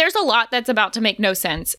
there's a lot that's about to make no sense.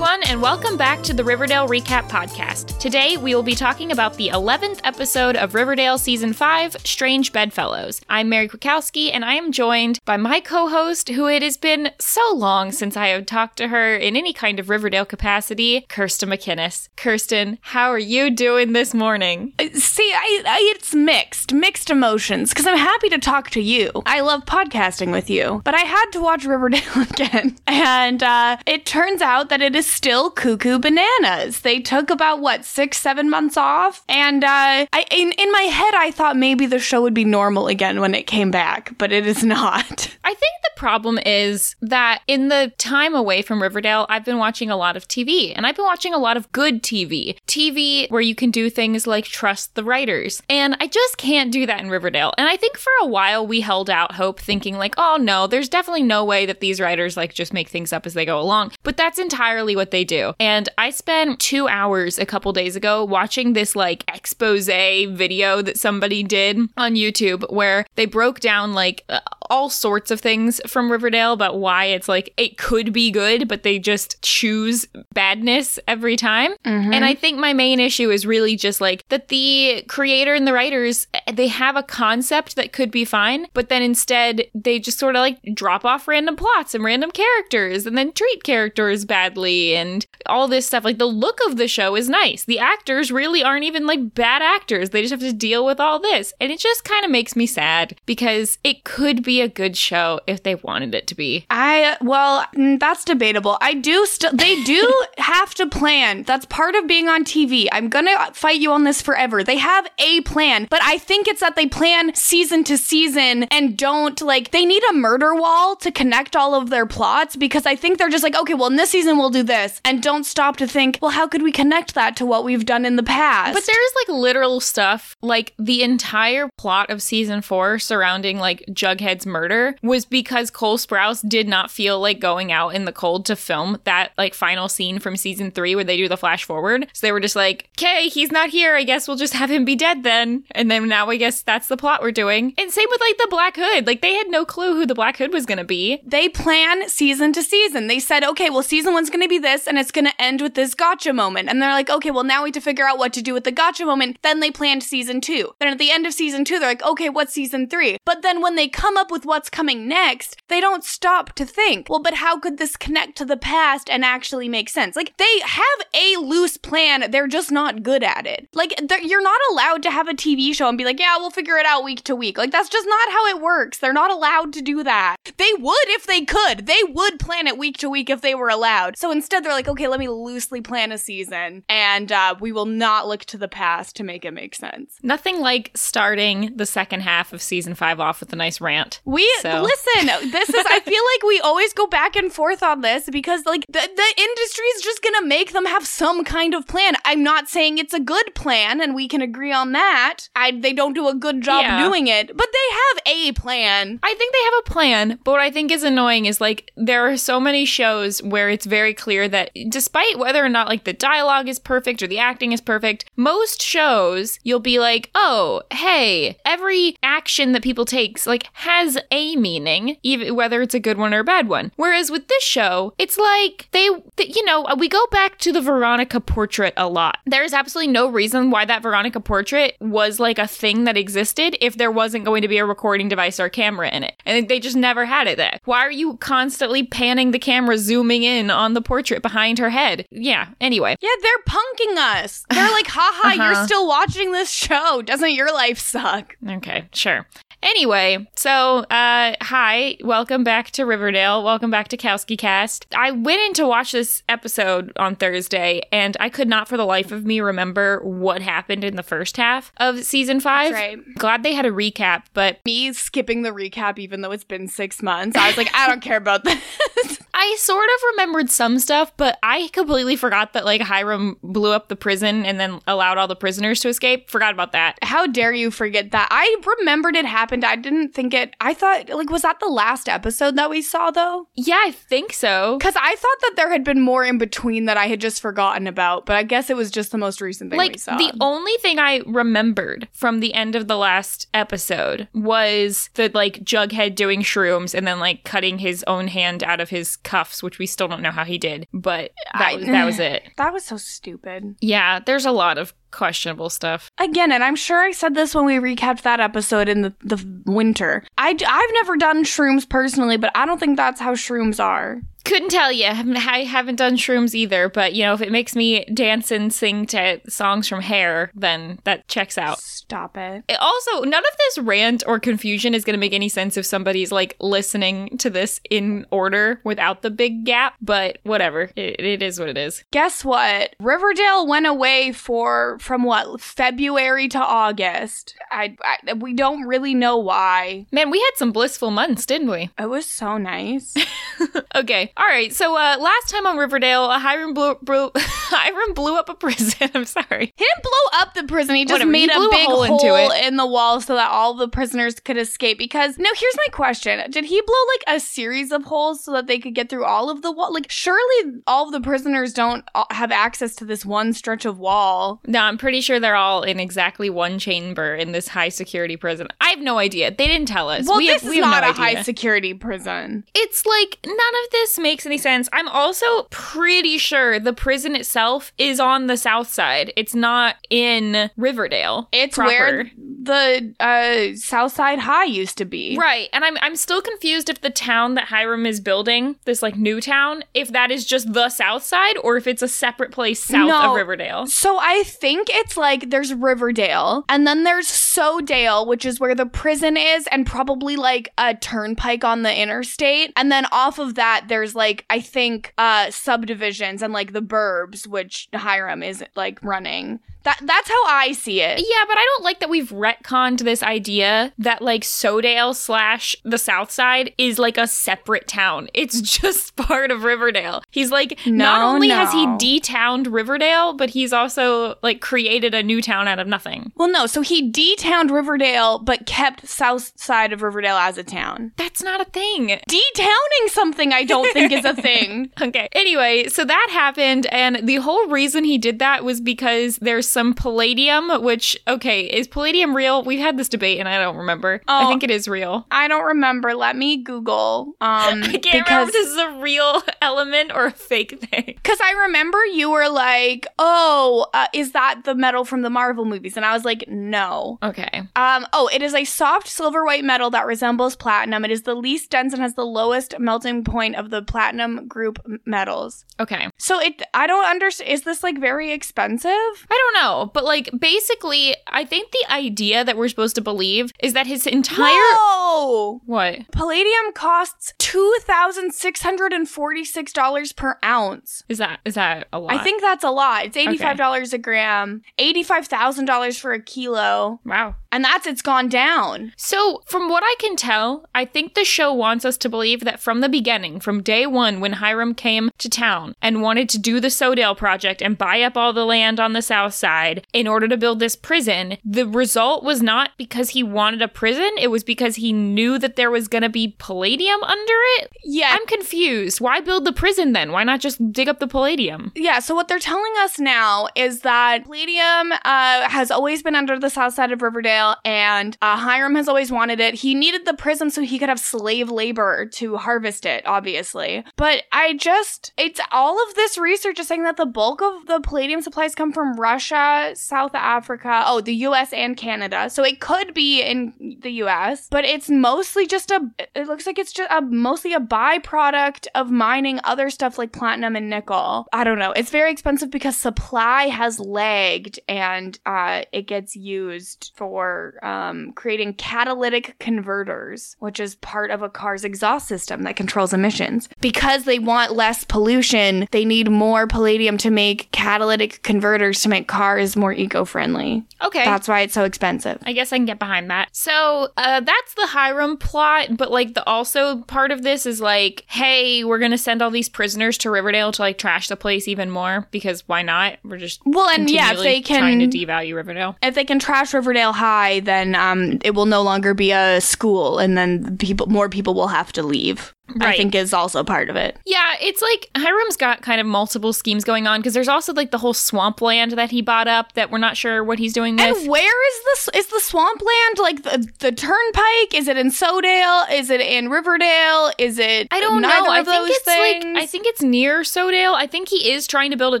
Everyone, and welcome back to the Riverdale Recap Podcast. Today, we will be talking about the 11th episode of Riverdale Season 5, Strange Bedfellows. I'm Mary Kwiatkowski, and I am joined by my co host, who it has been so long since I have talked to her in any kind of Riverdale capacity, Kirsten McInnes. Kirsten, how are you doing this morning? See, I, I it's mixed, mixed emotions because I'm happy to talk to you. I love podcasting with you, but I had to watch Riverdale again, and uh, it turns out that it is still cuckoo bananas. They took about what six, seven months off, and uh, I in in my head I thought maybe the show would be normal again when it came back, but it is not. I think the problem is that in the time away from Riverdale, I've been watching a lot of TV and I've been watching a lot of good TV. TV where you can do things like trust the writers. And I just can't do that in Riverdale. And I think for a while we held out hope thinking like, "Oh no, there's definitely no way that these writers like just make things up as they go along." But that's entirely what they do. And I spent 2 hours a couple days ago watching this like expose video that somebody did on YouTube where they broke down like uh, all sorts of things from Riverdale about why it's like it could be good, but they just choose badness every time. Mm-hmm. And I think my main issue is really just like that the creator and the writers they have a concept that could be fine, but then instead they just sort of like drop off random plots and random characters and then treat characters badly and all this stuff. Like the look of the show is nice. The actors really aren't even like bad actors. They just have to deal with all this. And it just kind of makes me sad because it could be a good show if they wanted it to be. I well, mm, that's debatable. I do still they do have to plan. That's part of being on TV. I'm going to fight you on this forever. They have a plan, but I think it's that they plan season to season and don't like they need a murder wall to connect all of their plots because I think they're just like, okay, well, in this season we'll do this and don't stop to think, well, how could we connect that to what we've done in the past? But there's like literal stuff, like the entire plot of season four surrounding like Jughead's murder was because Cole Sprouse did not feel like going out in the cold to film that like final scene from season three where they do the flash forward. So they were just like, okay, he's not here. I guess we'll just have him be dead then. And then now I guess that's the plot we're doing. And same with like the Black Hood. Like they had no clue who the Black Hood was going to be. they plan season to season. They said, okay, well, season one's going to be this, and it's going to end with this gotcha moment. And they're like, okay, well, now we have to figure out what to do with the gotcha moment. Then they planned season two. Then at the end of season two, they're like, okay, what's season three? But then when they come up with what's coming next, they don't stop to think, well, but how could this connect to the past and actually make sense? Like, they have a loose plan, they're just not good at it. Like, you're not allowed to have a TV show and be like, yeah, we'll figure it out week to week. Like, that's just not how it works. They're not allowed to do that. They would if they could. They would plan it week to week if they were allowed. So instead, they're like, okay, let me loosely plan a season, and uh, we will not look to the past to make it make sense. Nothing like starting the second half of season five off with a nice rant. We So- listen. This is. I feel like we always go back and forth on this because, like, the the industry is just gonna make them have some kind of plan. I'm not saying it's a good plan, and we can agree on that. I they don't do a good job Yeah. doing it, but they have a plan. I think they have a plan, but what I think is annoying is like there are so many shows where it's very clear that despite whether or not like the dialogue is perfect or the acting is perfect, most shows you'll be like, "Oh, hey, every action that people takes like has a meaning, even whether it's a good one or a bad one." Whereas with this show, it's like they th- you know, we go back to the Veronica portrait a lot. There's absolutely no reason why that Veronica portrait was like a thing that existed if there wasn't going to be a recording device or camera in it. And they just never had it there. Why are you constantly panning the camera, zooming in on the portrait behind her head? Yeah, anyway. Yeah, they're punking us. They're like, haha, Uh-huh. you're still watching this show. Doesn't your life suck? Okay, sure. Anyway, so uh hi, welcome back to Riverdale. Welcome back to Kowski Cast. I went in to watch this episode on Thursday and I could not for the life of me remember what happened in the first half of season 5. right. Glad they had a recap, but Me skipping the recap, even though it's been six months, I was like, I don't care about this. I I sort of remembered some stuff, but I completely forgot that like Hiram blew up the prison and then allowed all the prisoners to escape. Forgot about that. How dare you forget that? I remembered it happened. I didn't think it. I thought, like, was that the last episode that we saw, though? Yeah, I think so. Because I thought that there had been more in between that I had just forgotten about, but I guess it was just the most recent thing we Like saw. the only thing I remembered from the end of the last episode was the like Jughead doing shrooms and then like cutting his own hand out of his cuffs, which we still don't know how he did, but that I- was that was it. that was so stupid. Yeah, there's a lot of questionable stuff. Again, and I'm sure I said this when we recapped that episode in the, the winter. I, I've never done shrooms personally, but I don't think that's how shrooms are. Couldn't tell you. I haven't done shrooms either, but you know, if it makes me dance and sing to songs from Hair, then that checks out. Stop it. It also, none of this rant or confusion is going to make any sense if somebody's like listening to this in order without the big gap, but whatever. It, it is what it is. Guess what? Riverdale went away for from what February to August. I, I we don't really know why. Man, we had some blissful months, didn't we? It was so nice. okay. All right. So, uh, last time on Riverdale, Hiram blew, blew Hiram blew up a prison. I'm sorry. He didn't blow up the prison. He just Whatever, made he a blew a big hole hole, into it. in the wall so that all the prisoners could escape. Because no, here's my question: Did he blow like a series of holes so that they could get through all of the wall? Like, surely all of the prisoners don't uh, have access to this one stretch of wall. No, I'm pretty sure they're all in exactly one chamber in this high security prison. I have no idea. They didn't tell us. Well, we this have, is we not no a high security prison. It's like none of this makes any sense. I'm also pretty sure the prison itself is on the south side. It's not in Riverdale. It's proper. where the uh, Southside High used to be. Right. And I'm I'm still confused if the town that Hiram is building, this like new town, if that is just the south side or if it's a separate place south No. of Riverdale. So I think it's like there's Riverdale, and then there's Sodale, which is where the prison is, and probably like a turnpike on the interstate. And then off of that, there's like I think uh subdivisions and like the burbs, which Hiram is like running. That that's how I see it. Yeah, but I don't like that we've retconned this idea that like Sodale slash the South Side is like a separate town. It's just part of Riverdale. He's like not No, only has he detowned Riverdale, but he's also like created a new town out of nothing. Well, no, so he detowned Riverdale, but kept south side of Riverdale as a town. That's not a thing. Detowning something I don't think is a thing. Okay. Anyway, so that happened, and the whole reason he did that was because there's some palladium, which, okay, is palladium real? We've had this debate, and I don't remember. I Oh. think it is real. I don't remember. Let me Google. Um, I can't remember if this is a real element or a fake thing. Because I remember you were like, "Oh, uh, is that the metal from the Marvel movies?" And I was like, "No." Okay. Um, oh, it is a soft silver white metal that resembles platinum. It is the least dense and has the lowest melting point of the platinum group metals. Okay. So it, I don't understand. Is this like very expensive? I don't know, but like basically, I think the idea that we're supposed to believe is that his entire Whoa! what Palladium costs two thousand six hundred and forty-six dollars per ounce. is that? Is that a lot? I think that's a lot. It's eighty-five dollars a gram, eighty-five thousand dollars for a kilo, Wow. And that's it's gone down. So, from what I can tell, I think the show wants us to believe that from the beginning, from day one, when Hiram came to town and wanted to do the Sodale project and buy up all the land on the south side in order to build this prison, the result was not because he wanted a prison, it was because he knew that there was going to be palladium under it. Yeah, I'm confused. Why build the prison then? Why not just dig up the palladium? Yeah, so what they're telling us now is that Palladium uh, has always been under the south side of Riverdale, and uh, Hiram has always wanted it. He needed the prism so he could have slave labor to harvest it, obviously. But I just, it's all of this research is saying that the bulk of the Palladium supplies come from Russia, South Africa, oh, the US and Canada. So it could be in the US, but it's mostly just a, it looks like it's just a, mostly a byproduct of mining other stuff like platinum and nickel. I don't know. It's very expensive because supply has lagged and uh, it gets used for are um, creating catalytic converters, which is part of a car's exhaust system that controls emissions. Because they want less pollution, they need more palladium to make catalytic converters to make cars more eco friendly. Okay. That's why it's so expensive. I guess I can get behind that. So uh, that's the Hiram plot, but like the also part of this is like, hey, we're gonna send all these prisoners to Riverdale to like trash the place even more because why not? We're just Well, and yeah, if they can trying to devalue Riverdale. if they can trash Riverdale High, then um, it will no longer be a school, and then people more people will have to leave. I think is also part of it. Yeah, it's like Hiram's got kind of multiple schemes going on because there's also like the whole swampland that he bought up that we're not sure what he's doing with. And where is this? Is the swampland like the, the Turnpike? Is it in Sodale? Is it in Riverdale? Is it? I don't know. I think those it's things? like I think it's near Sodale. I think he is trying to build a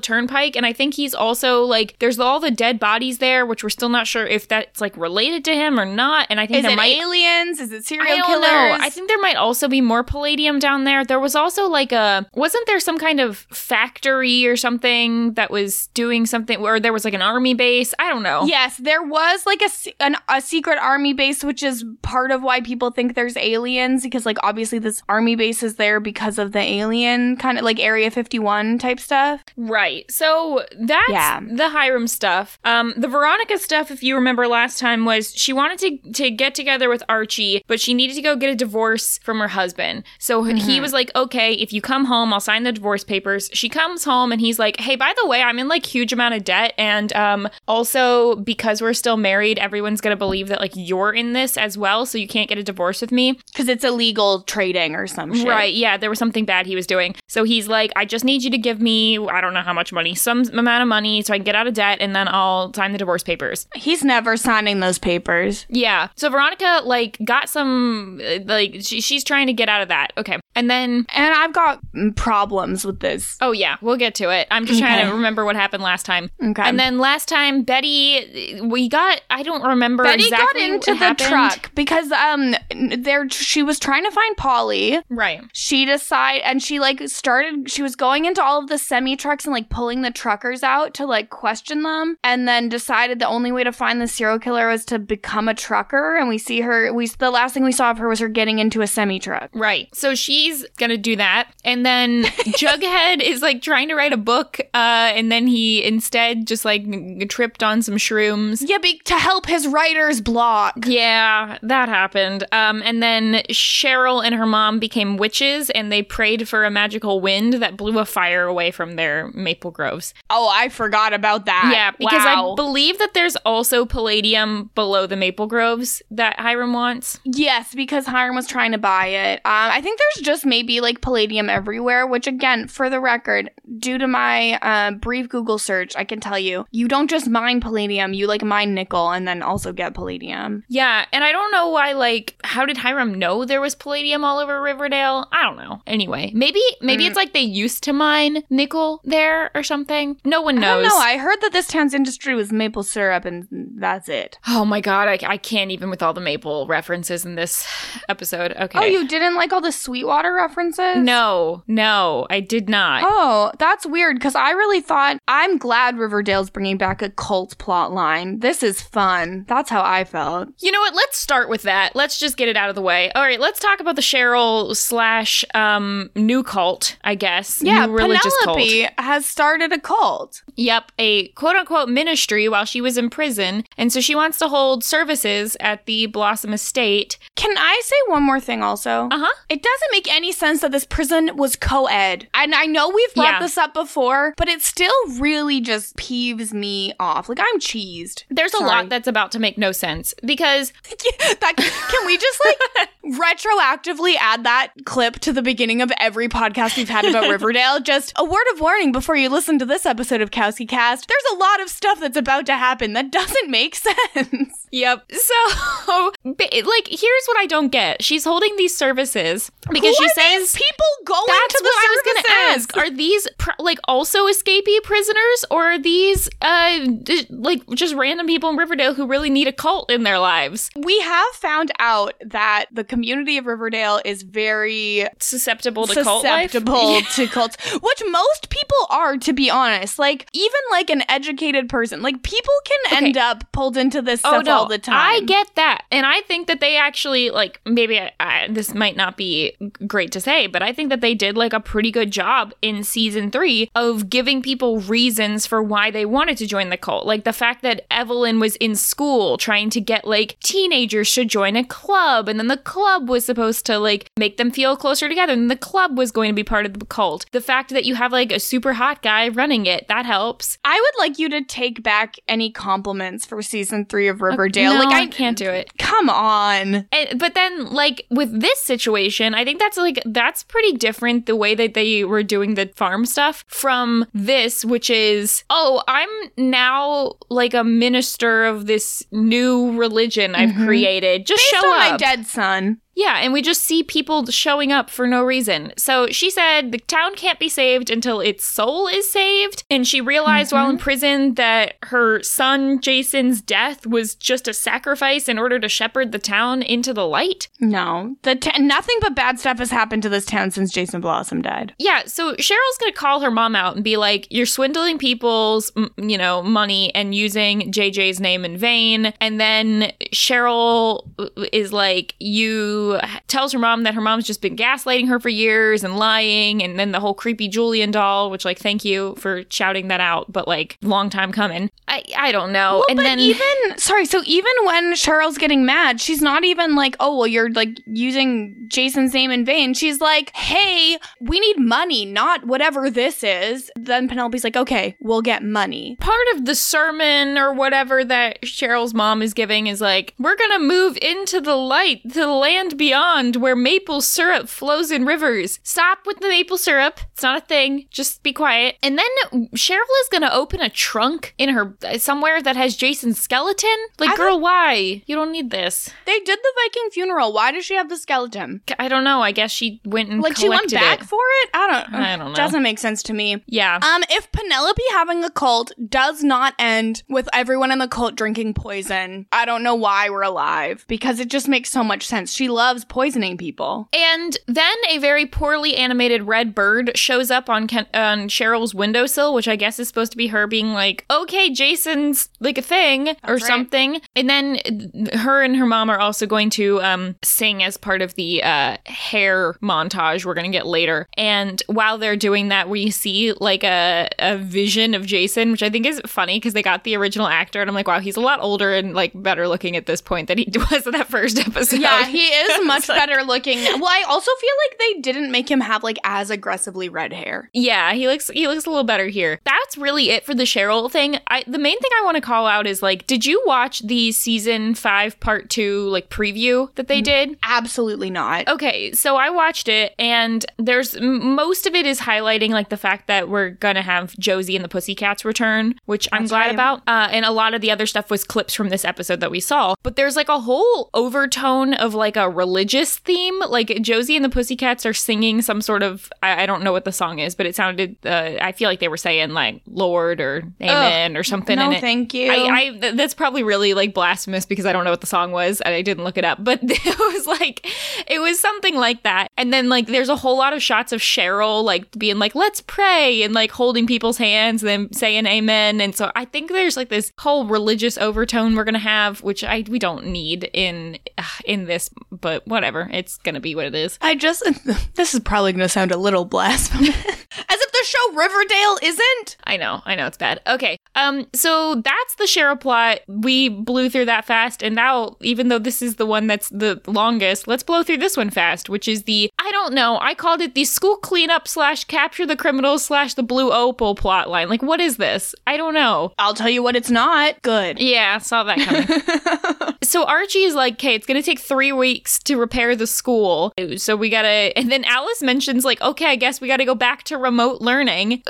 turnpike, and I think he's also like there's all the dead bodies there, which we're still not sure if that's like related to him or not. And I think Is there it might aliens? Is it serial I don't killers? know. I think there might also be more palladium down there. There was also like a wasn't there some kind of factory or something that was doing something or there was like an army base? I don't know. Yes, there was like a, an, a secret army base, which is part of why people think there's aliens because, like, obviously this army base is there because of the alien kind of like Area 51 type stuff. Right. So that's Yeah. the Hiram stuff. Um, the Veronica stuff, if you remember last time, was she wanted to to get together with Archie, but she needed to go get a divorce from her husband. So he Mm-hmm. was like, "Okay, if you come home, I'll sign the divorce papers." She comes home and he's like, "Hey, by the way, I'm in like huge amount of debt, and um, also because we're still married, everyone's gonna believe that like you're in this as well, so you can't get a divorce with me." Because it's illegal trading or some shit. Right. Yeah. There was something bad he was doing. So he's like, I just need you to give me, I don't know how much money, some amount of money so I can get out of debt and then I'll sign the divorce papers. He's never signing those papers. Yeah. So Veronica, like, got some, uh, like, she, she's trying to get out of that. Okay. And then, And I've got mm, problems with this. oh, yeah, we'll get to it. I'm just trying to remember what happened last time. Okay. And then last time, Betty, we got, I don't remember exactly. Betty exactly got into the happened. truck because um there she was trying to find Polly. Right. She decided and she like started she was going into all of the semi trucks and like pulling the truckers out to like question them and then decided the only way to find the serial killer was to become a trucker and we see her we the last thing we saw of her was her getting into a semi truck. Right. So she's gonna do that. And then Jughead is like trying to write a book, uh, and then he instead just like n- tripped on some shrooms. Yeah, be- to help his writer's block. Yeah, that happened. Um, and then Cheryl and her mom became witches and they prayed for a magical wind that blew a fire away from their maple groves. Oh, I forgot about that. yeah, because Wow. I believe that there's also palladium below the maple groves that Hiram wants. Yes, because Hiram was trying to buy it. Um, I think there's just maybe like palladium everywhere, which again, for the record, due to my uh, brief Google search, I can tell you, you don't just mine palladium, you like mine nickel and then also get palladium. Yeah, and I don't know why. Like, how did Hiram know there was palladium all over Riverdale? I don't know. Anyway, maybe maybe Mm. it's like they used to mine nickel there or something. No one I knows. don't know. I heard that this town's industry was maple syrup and that's it. oh my god, I, I can't even with all the maple references in this episode. Okay. Oh, you didn't like all the Sweetwater references? No, no, I did not. Oh, that's weird because I really thought I'm glad Riverdale's bringing back a cult plot line. This is fun. That's how I felt. You know what? Let's start with that. Let's just get it out of the way. All right, let's talk about the Cheryl slash um new cult, I guess. Yeah, new religious cult. Penelope has started a cult. Yep, a quote unquote ministry while she was in prison. And so she wants to hold services at the Blossom Estate. Can I say one more thing also? Uh huh. It doesn't make any sense that this prison was co ed. And I know we've brought Yeah. this up before, but it still really just peeves me off. Like, I'm cheesed. There's a lot that's about to make no sense because that, can we just like retroactively add that clip to the beginning of every podcast we've had about Riverdale? Just a word of warning before you listen to this episode of Kowski Cast. There's a lot of stuff that's about to happen that doesn't make sense. Yep. So, like, here's what I don't get. She's holding these services because Who she are says these people going that's to the what I was going to ask, are these pr- like also escapee prisoners, or are these uh d- like just random people in Riverdale who really need a cult in their lives? We have found out that the community of Riverdale is very Susceptible to cult susceptible life? to cults, which most people are, to be honest. Like even like an educated person, like people can Okay. end up pulled into this Oh stuff no, all the time. I get that, and I think that they actually like maybe I, I, this might not be great to say, but I think that they did like a pretty good job in season three of giving people reasons for why they wanted to join the cult, like the fact that Evelyn was in school trying to get like teenagers should join a club, and then the club was supposed to like make them feel closer together, and the club was going to be part of the cult. The fact that you have like a super hot guy running it that helps. I would like you to take back any compliments for season three of Riverdale. No, like I can't do it. Come on. And, but then like with this situation i think that's like that's pretty different the way that they were doing the farm stuff from this which is oh i'm now like a minister of this new religion i've Mhm. created just Based show on my dead son. Yeah, and we just see people showing up for no reason. So she said the town can't be saved until its soul is saved. And she realized while in mm-hmm. prison that her son Jason's death was just a sacrifice in order to shepherd the town into the light. No, the ta- nothing but bad stuff has happened to this town since Jason Blossom died. Yeah, so Cheryl's gonna call her mom out and be like, "You're swindling people's, m- you know, money and using JJ's name in vain." And then Cheryl is like, "You tells her mom that her mom's just been gaslighting her for years and lying." And then the whole creepy Julian doll, which like, thank you for shouting that out, but like, long time coming. I I don't know. Well, and but then even sorry, so even when Cheryl's getting mad, she's not even like, "Oh, well, you're like using Jason's name in vain." She's like, "Hey, we need money, not whatever this is." Then Penelope's like, "Okay, we'll get money." part of the sermon or whatever that Cheryl's mom is giving is like, we're gonna move into the light, to the land beyond where maple syrup flows in rivers. Stop with the maple syrup. It's not a thing. Just be quiet. And then Cheryl is gonna open a trunk in her somewhere that has Jason's skeleton. Like, I girl, why? You don't need this. They did the Viking funeral. Why does she have the skeleton? I don't know. I guess she went and Like she went back it. for it? I don't. I don't know. Doesn't make sense to me. Yeah. Um, if Penelope having a cult does not end with everyone in the cult drinking poison, I don't know why we're alive because it just makes so much sense. She loves poisoning people. And then a very poorly animated red bird shows up on Ken- on Cheryl's windowsill, which I guess is supposed to be her being like, "Okay, Jason's like a thing or right. something." And then her and her mom are also going to um, sing as part of the uh, hair montage we're going to get later. And while they're doing that, we see like a a vision of Jason, which I think is funny because they got the original actor, and I'm like, wow, he's a lot older and like better looking at this point than he was in that first episode. Yeah, he is much like- better looking. Well, I also feel like they didn't make him have like as aggressively red hair. Yeah, he looks he looks a little better here. That's really it for the Cheryl thing. I the main thing I want to call out is like, did you watch the season five part two like preview that they did? Absolutely not. Okay, so I watched it, and there's most of it is highlighting like the fact that we're gonna have Josie and the Pussycats return, which I'm glad right. about. Uh, and a lot of the other stuff was clips from this episode that we saw. But there's like a whole overtone of like a religious theme. Like Josie and the Pussycats are singing some sort of I, I don't know what the song is, but it sounded uh, I feel like they were saying like Lord or Amen or something no, in it. thank you. I, I th- that's probably really like blasphemous because I don't know what the song was and I didn't look it up. But it was like it was something like that. And then like there's a whole lot of shots of Cheryl like being like let's pray and like holding people's hands and then saying amen. And so I think there's like this whole religious overtone we're gonna have, which I we don't need in in this, but whatever. It's gonna be what it is. I just this is probably going to sound a little blasphemous. As if the show Riverdale isn't. I know, I know it's bad. Okay. Um, so that's the Cheryl plot. We blew through that fast, and now, even though this is the one that's the longest, let's blow through this one fast, which is the I don't know, I called it the school cleanup slash capture the criminals slash the blue opal plot line. Like, what is this? I don't know. I'll tell you what it's not. Good. Yeah, saw that coming. so Archie is like, okay, it's gonna take three weeks to repair the school. So we gotta and then Alice mentions like, okay, I guess we gotta go back to remote learning.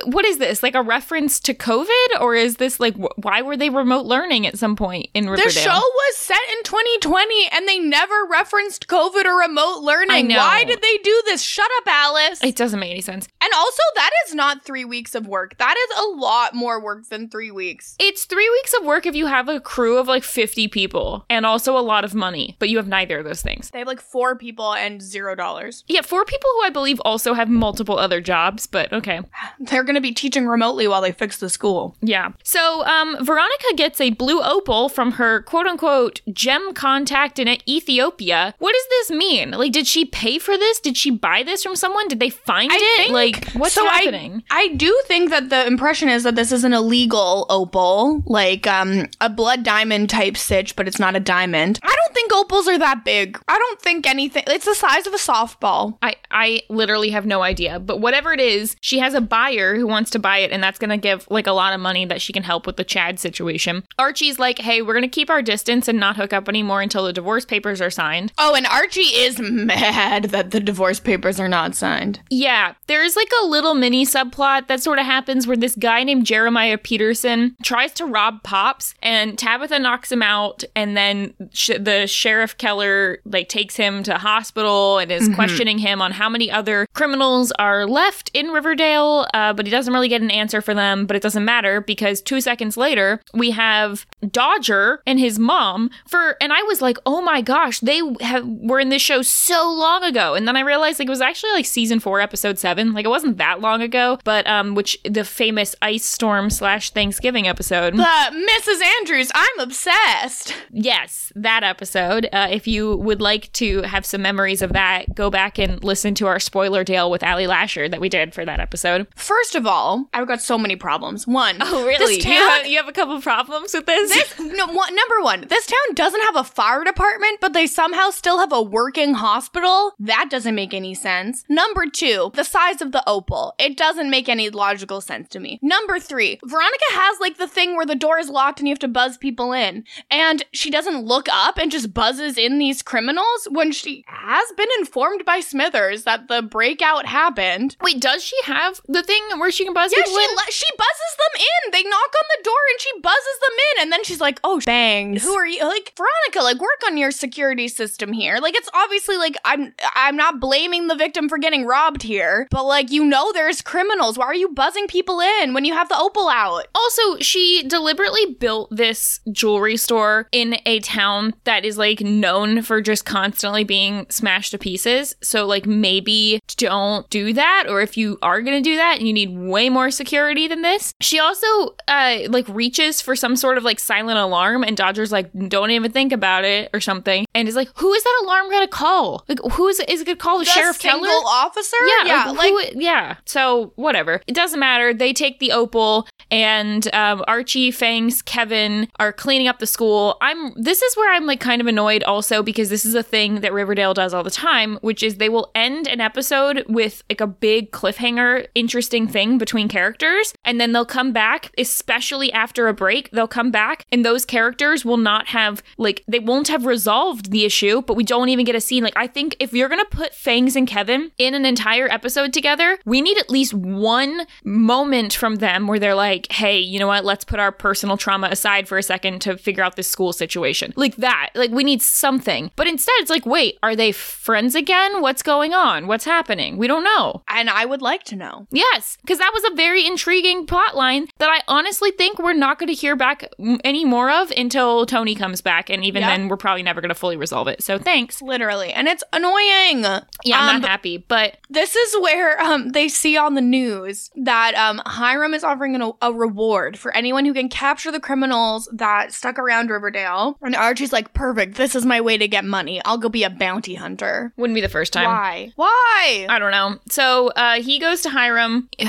What is this? Like a reference to COVID, or is this like wh- why were they remote learning at some point in Riverdale? The show was set in 2020 and they never referenced COVID or remote learning. Why did they do this? Shut up, Alice. It doesn't make any sense. and also, that is not three weeks of work. That is a lot more work than three weeks. It's three weeks of work if you have a crew of like 50 people and also a lot of money, but you have neither of those things. They have like four people and zero dollars. Yeah, four people who I believe also have multiple other jobs, but okay. They're going to be teaching remotely while they fix the school. Yeah. So, um, Veronica gets a blue opal from her quote unquote gem contact in Ethiopia. What does this mean? Like, did she pay for this? Did she buy this from someone? Did they find I it? think- like, what's so I- happening? I do think that the impression is that this is an illegal opal, like um, a blood diamond type stitch, but it's not a diamond. I don't think opals are that big. I don't think anything. It's the size of a softball. I, I literally have no idea. But whatever it is, she has a buyer who wants to buy it, and that's going to give like a lot of money that she can help with the Chad situation. Archie's like, hey, we're going to keep our distance and not hook up anymore until the divorce papers are signed. Oh, and Archie is mad that the divorce papers are not signed. Yeah, there's like a little mini subplot that sort of happens where this guy named Jeremiah Peterson tries to rob Pops, and Tabitha knocks him out, and then sh- the sheriff Keller like takes him to hospital and is mm-hmm. questioning him on how many other criminals are left in Riverdale, uh, but he doesn't really get an answer for them. But it doesn't matter because two seconds later we have Dodger and his mom for, and I was like, oh my gosh, they have were in this show so long ago, and then I realized like it was actually like season four, episode seven, like it wasn't that long ago, but um, which the famous ice storm slash Thanksgiving episode. But Mrs. Andrews, I'm obsessed. Yes, that episode. Uh, if you would like to have some memories of that, go back and listen to our spoiler tale with Ali Lasher that we did for that episode. First of all, I've got so many problems. One, oh, this you, have, you have a couple problems with this? This no, one, number one, this town doesn't have a fire department, but they somehow still have a working hospital. That doesn't make any sense. Number two, the size of the opal. It doesn't make any logical sense to me. Number three, Veronica has like the thing where the door is locked and you have to buzz people in, and she doesn't look up and just buzzes in these criminals when she has been informed by Smithers that the breakout happened. Wait, does she have the thing where she can buzz Yeah, people she in? she buzzes them in. They knock on the door and she buzzes them in, and then she's like, "Oh, bangs! Who are you?" Like Veronica, like work on your security system here. Like it's obviously like I'm I'm not blaming the victim for getting robbed here, but like you know there's criminals. Why are you buzzing people in when you have the opal out? Also, she deliberately built this jewelry store in a town that is like known for just constantly being smashed to pieces. So, like, maybe don't do that. Or if you are going to do that, you need way more security than this. She also, uh, like, reaches for some sort of like silent alarm, and Dodger's like, don't even think about it or something. And is like, who is that alarm to call? Like, who is, is it to call the, sheriff single Keller? officer. Yeah, yeah. like, Like, who- yeah. So whatever, it doesn't matter. They take the opal, and um, Archie, Fangs, Kevin are cleaning up the school. I'm. This is where I'm like kind of annoyed also because this is a thing that Riverdale does all the time, which is they will end an episode with like a big cliffhanger, interesting thing between characters, and then they'll come back, especially after a break. They'll come back, and those characters will not have like they won't have resolved the issue, but we don't even get a scene. Like I think if you're gonna put Fangs and Kevin in an entire episode together, we need at least one moment from them where they're like, hey, you know what? Let's put our personal trauma aside for a second to figure out this school situation. Like that. Like we need something. But instead, it's like, wait, are they friends again? What's going on? What's happening? We don't know. and I would like to know. Yes, because that was a very intriguing plot line that I honestly think we're not going to hear back m- any more of until Toni comes back. And even Yep. then, we're probably never going to fully resolve it. So thanks. Literally, and it's annoying. Yeah, I'm Um, not happy. But This is where um, they see on the news that um, Hiram is offering an, a reward for anyone who can capture the criminals that stuck around Riverdale. And Archie's like, perfect. This is my way to get money. I'll go be a bounty hunter. wouldn't be the first time. Why? Why? I don't know. So uh, he goes to Hiram,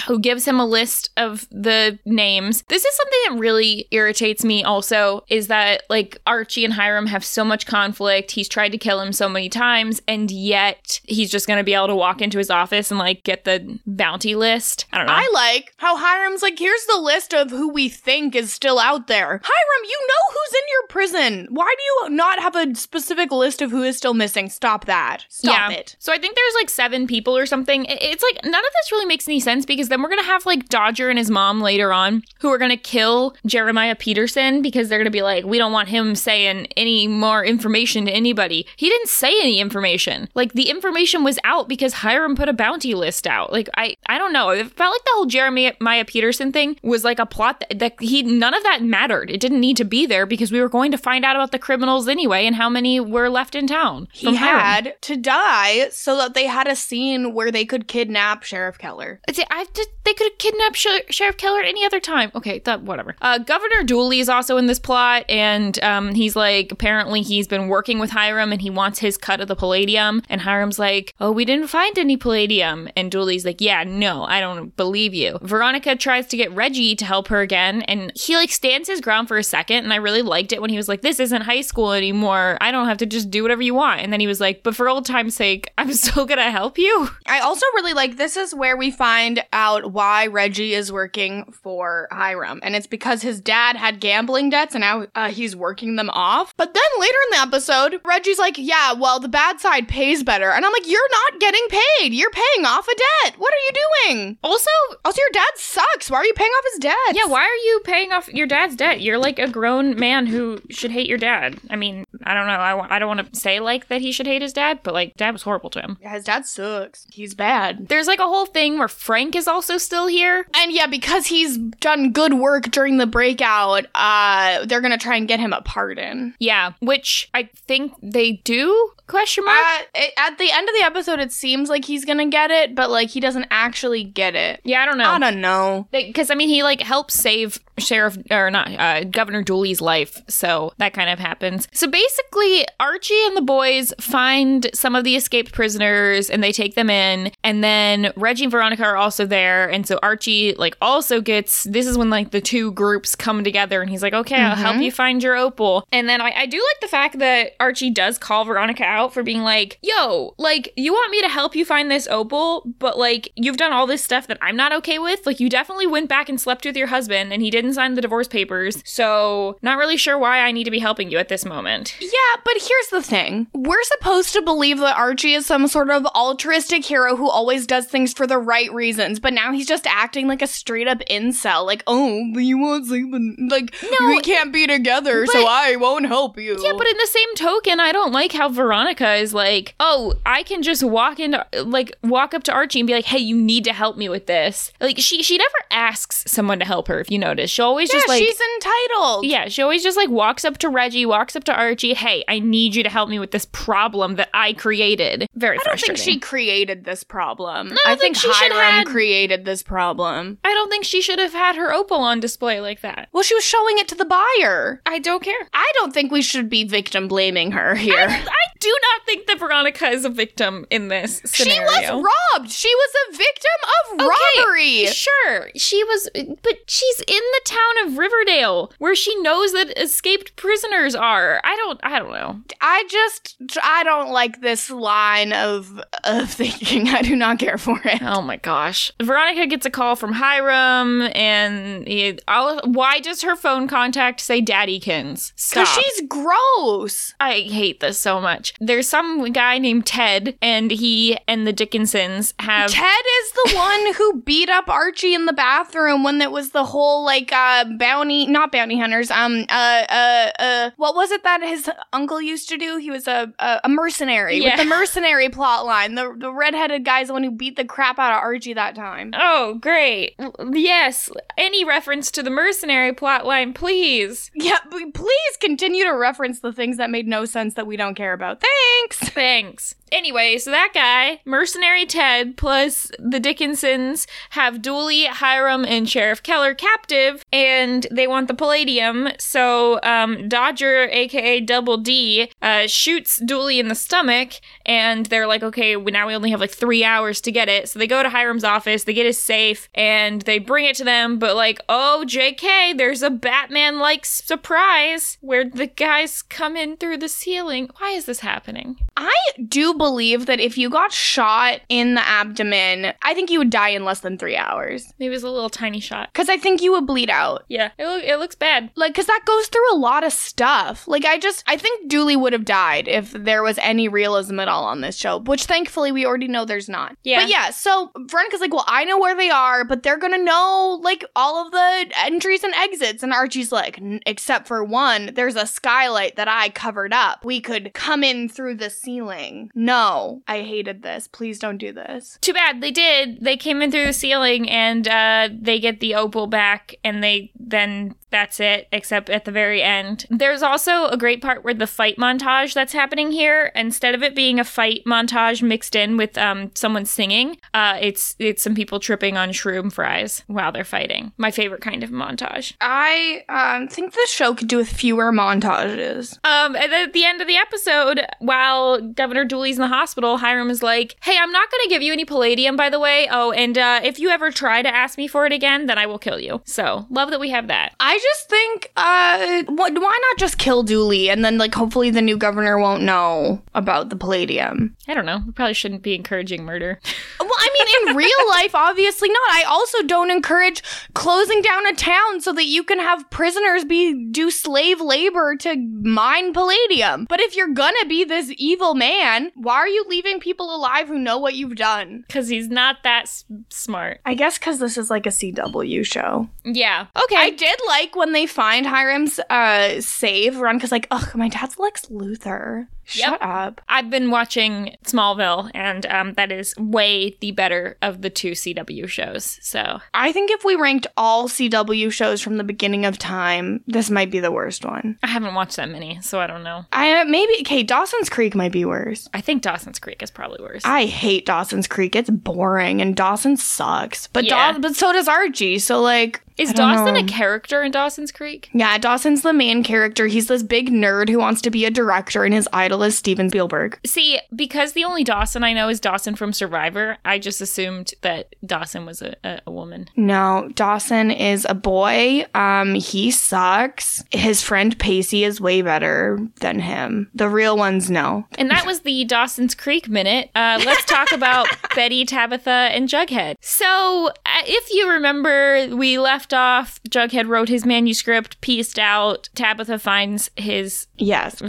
who gives him a list of the names. This is something that really irritates me. Also, is that like Archie and Hiram have so much conflict. He's tried to kill him so many times, and yet he's just gonna be able to walk into his office and like get the bounty list. I don't know. I like how Hiram's like, here's the list of who we think is still out there. Hiram, you know who's in your prison. Why do you not have a specific list of who is still missing? Stop that. Stop it. So I think there's like seven people or something. It's like none of this really makes any sense because then we're gonna have like Dodger and his mom later on who are going to kill Jeremiah Peterson because they're going to be like, we don't want him saying any more information to anybody. He didn't say any information. Like the information was out because Hiram put a bounty list out. Like I, I don't know. It felt like the whole Jeremiah Peterson thing was like a plot that, that he none of that mattered. It didn't need to be there because we were going to find out about the criminals anyway and how many were left in town. He from Hiram. had to die so that they had a scene where they could kidnap Sheriff Keller. See, I just, they could have kidnapped Sh- Sheriff Keller any other time. Okay, that whatever. Uh, Governor Dooley is also in this plot, and um, he's like, apparently he's been working with Hiram, and he wants his cut of the palladium. And Hiram's like, oh, we didn't find any palladium. And Dooley's like, yeah, no, I don't believe you. Veronica tries to get Reggie to help her again, and he like stands his ground for a second. And I really liked it when he was like, this isn't high school anymore. I don't have to just do whatever you want. And then he was like, but for old time's sake, I'm still gonna help you. I also really like this is where we find out why Reggie is working for Hiram. And it's because his dad had gambling debts and now uh, he's working them off. But then later in the episode, Reggie's like, yeah, well, the bad side pays better. And I'm like, you're not getting paid. You're paying off a debt. What are you doing? Also, Also, your dad sucks. Why are you paying off his debt? Yeah, why are you paying off your dad's debt? You're like a grown man who should hate your dad. I mean, I don't know. I, I don't want to say like that he should hate his dad, but like dad was horrible to him. Yeah, his dad sucks. He's bad. There's like a whole thing where Frank is also still here. And yeah, because he's done good work during the breakout, uh, they're gonna try and get him a pardon. Yeah, which I think they do. Question mark. Uh, it, at the end of the episode, it seems like he's gonna get it, but like he doesn't actually get it. yeah, I don't know. I don't know. because I mean he like helps save Sheriff or not uh, Governor Dooley's life, so that kind of happens. So basically, Archie and the boys find some of the escaped prisoners and they take them in, and then Reggie and Veronica are also there, and so Archie like also gets this is when like the two groups come together, and he's like, okay, I'll help mm-hmm. you find your opal, and then I, I do like the fact that Archie does call Veronica out for being like, yo, like you want me to help you find this opal, but like you've done all this stuff that I'm not okay with. Like you definitely went back and slept with your husband and he didn't sign the divorce papers. So not really sure why I need to be helping you at this moment. Yeah, but here's the thing. We're supposed to believe that Archie is some sort of altruistic hero who always does things for the right reasons, but now he's just acting like a straight up incel. Like, oh, you want something. Like, No, we can't be together, so I won't help you. Yeah, but in the same token, I don't like how Veronica is like, oh, I can just walk into like walk up to Archie and be like, hey, you need to help me with this. Like she she never asks someone to help her. If you notice, she always yeah, just like she's entitled. Yeah, she always just like walks up to Reggie, walks up to Archie. Hey, I need you to help me with this problem that I created. Very I don't think she created this problem. I I think think she should Hiram had- created this problem. I don't think she should have had her opal on display like that. Well, she was showing it to the buyer. I don't care. I don't think we should be victim blaming her here. I do not think that Veronica is a victim in this scenario. She was robbed. She was a victim of Okay, robbery. Sure, she was, but she's in the town of Riverdale, where she knows that escaped prisoners are. I don't, I don't know. I just I don't like this line of of thinking. I do not care for it. Oh my gosh. Veronica gets a call from Hiram, and he, why does her phone contact say Daddykins? Cause she's gross. I hate this so much. There's some guy named Ted, and he and the Dickinsons have. Ted is the one who beat up Archie in the bathroom when it was the whole like uh bounty not bounty hunters um uh uh uh what was it that his uncle used to do? He was a a, a mercenary Yeah. with the mercenary plot line. The the redheaded guy's the one who beat the crap out of Archie that time. Oh, great. Yes, any reference to the mercenary plot line, please. Yeah, please continue to reference the things that made no sense that we don't care about. Thanks. Thanks. Anyway, so that guy, Mercenary Ted, plus the Dickinsons have Dooley, Hiram, and Sheriff Keller captive, and they want the palladium. So um, Dodger, aka Double D, uh, shoots Dooley in the stomach, and they're like, okay, now we only have like three hours to get it. So they go to Hiram's office, they get his safe, and they bring it to them, but like, oh, JK, there's a Batman like surprise where the guys come in through the ceiling. Why is this happening? I do believe that if you got shot in the abdomen, I think you would die in less than three hours. Maybe it was a little tiny shot. Because I think you would bleed out. Yeah, it, look, it looks bad. Like, because that goes through a lot of stuff. Like, I just, I think Dooley would have died if there was any realism at all on this show, which thankfully we already know there's not. Yeah. But yeah, so Veronica's like, well, I know where they are, but they're gonna know, like, all of the entries and exits. And Archie's like, except for one, there's a skylight that I covered up. We could come in through the ceiling. No, I hated this. Please don't do this. Too bad they did. They came in through the ceiling and uh, they get the opal back, and they then that's it, except at the very end. There's also a great part where the fight montage that's happening here, instead of it being a fight montage mixed in with um, someone singing, uh, it's it's some people tripping on shroom fries while they're fighting. My favorite kind of montage. I um, think the show could do with fewer montages. Um, at the end of the episode, while Governor Dooley's in the hospital, Hiram is like, "Hey, I'm not going to give you any palladium, by the way. Oh, and uh, if you ever try to ask me for it again, then I will kill you." So love that we have that. I just think, uh, why not just kill Dooley and then, like, hopefully the new governor won't know about the palladium? I don't know. We probably shouldn't be encouraging murder. Well, I mean, in real life, obviously not. I also don't encourage closing down a town so that you can have prisoners be do slave labor to mine palladium. But if you're gonna be this evil man, why are you leaving people alive who know what you've done? Because he's not that s- smart. I guess because this is like a CW show. Yeah. Okay. I did like when they find Hiram's uh save run because like, ugh, my dad's Lex Luthor. Shut Yep. up. I've been watching Smallville, and um, that is way the better of the two CW shows. So I think if we ranked all CW shows from the beginning of time, this might be the worst one. I haven't watched that many, so I don't know. I uh, maybe okay. Dawson's Creek might be worse. I think Dawson's Creek is probably worse. I hate Dawson's Creek. It's boring, and Dawson sucks. But Yeah. Daw- but so does Archie. So like, is Dawson a character in Dawson's Creek? yeah, Dawson's the main character. He's this big nerd who wants to be a director, and his idol is Steven Spielberg. See, because the only Dawson I know is Dawson from Survivor, I just assumed that Dawson was a, a, a woman. No, Dawson is a boy. Um, he sucks. His friend Pacey is way better than him. The real ones, no. And that was the Dawson's Creek minute. Uh, let's talk about Betty, Tabitha, and Jughead. So, uh, if you remember, we left off. Jughead wrote his manuscript, pieced out. Tabitha finds his Yes.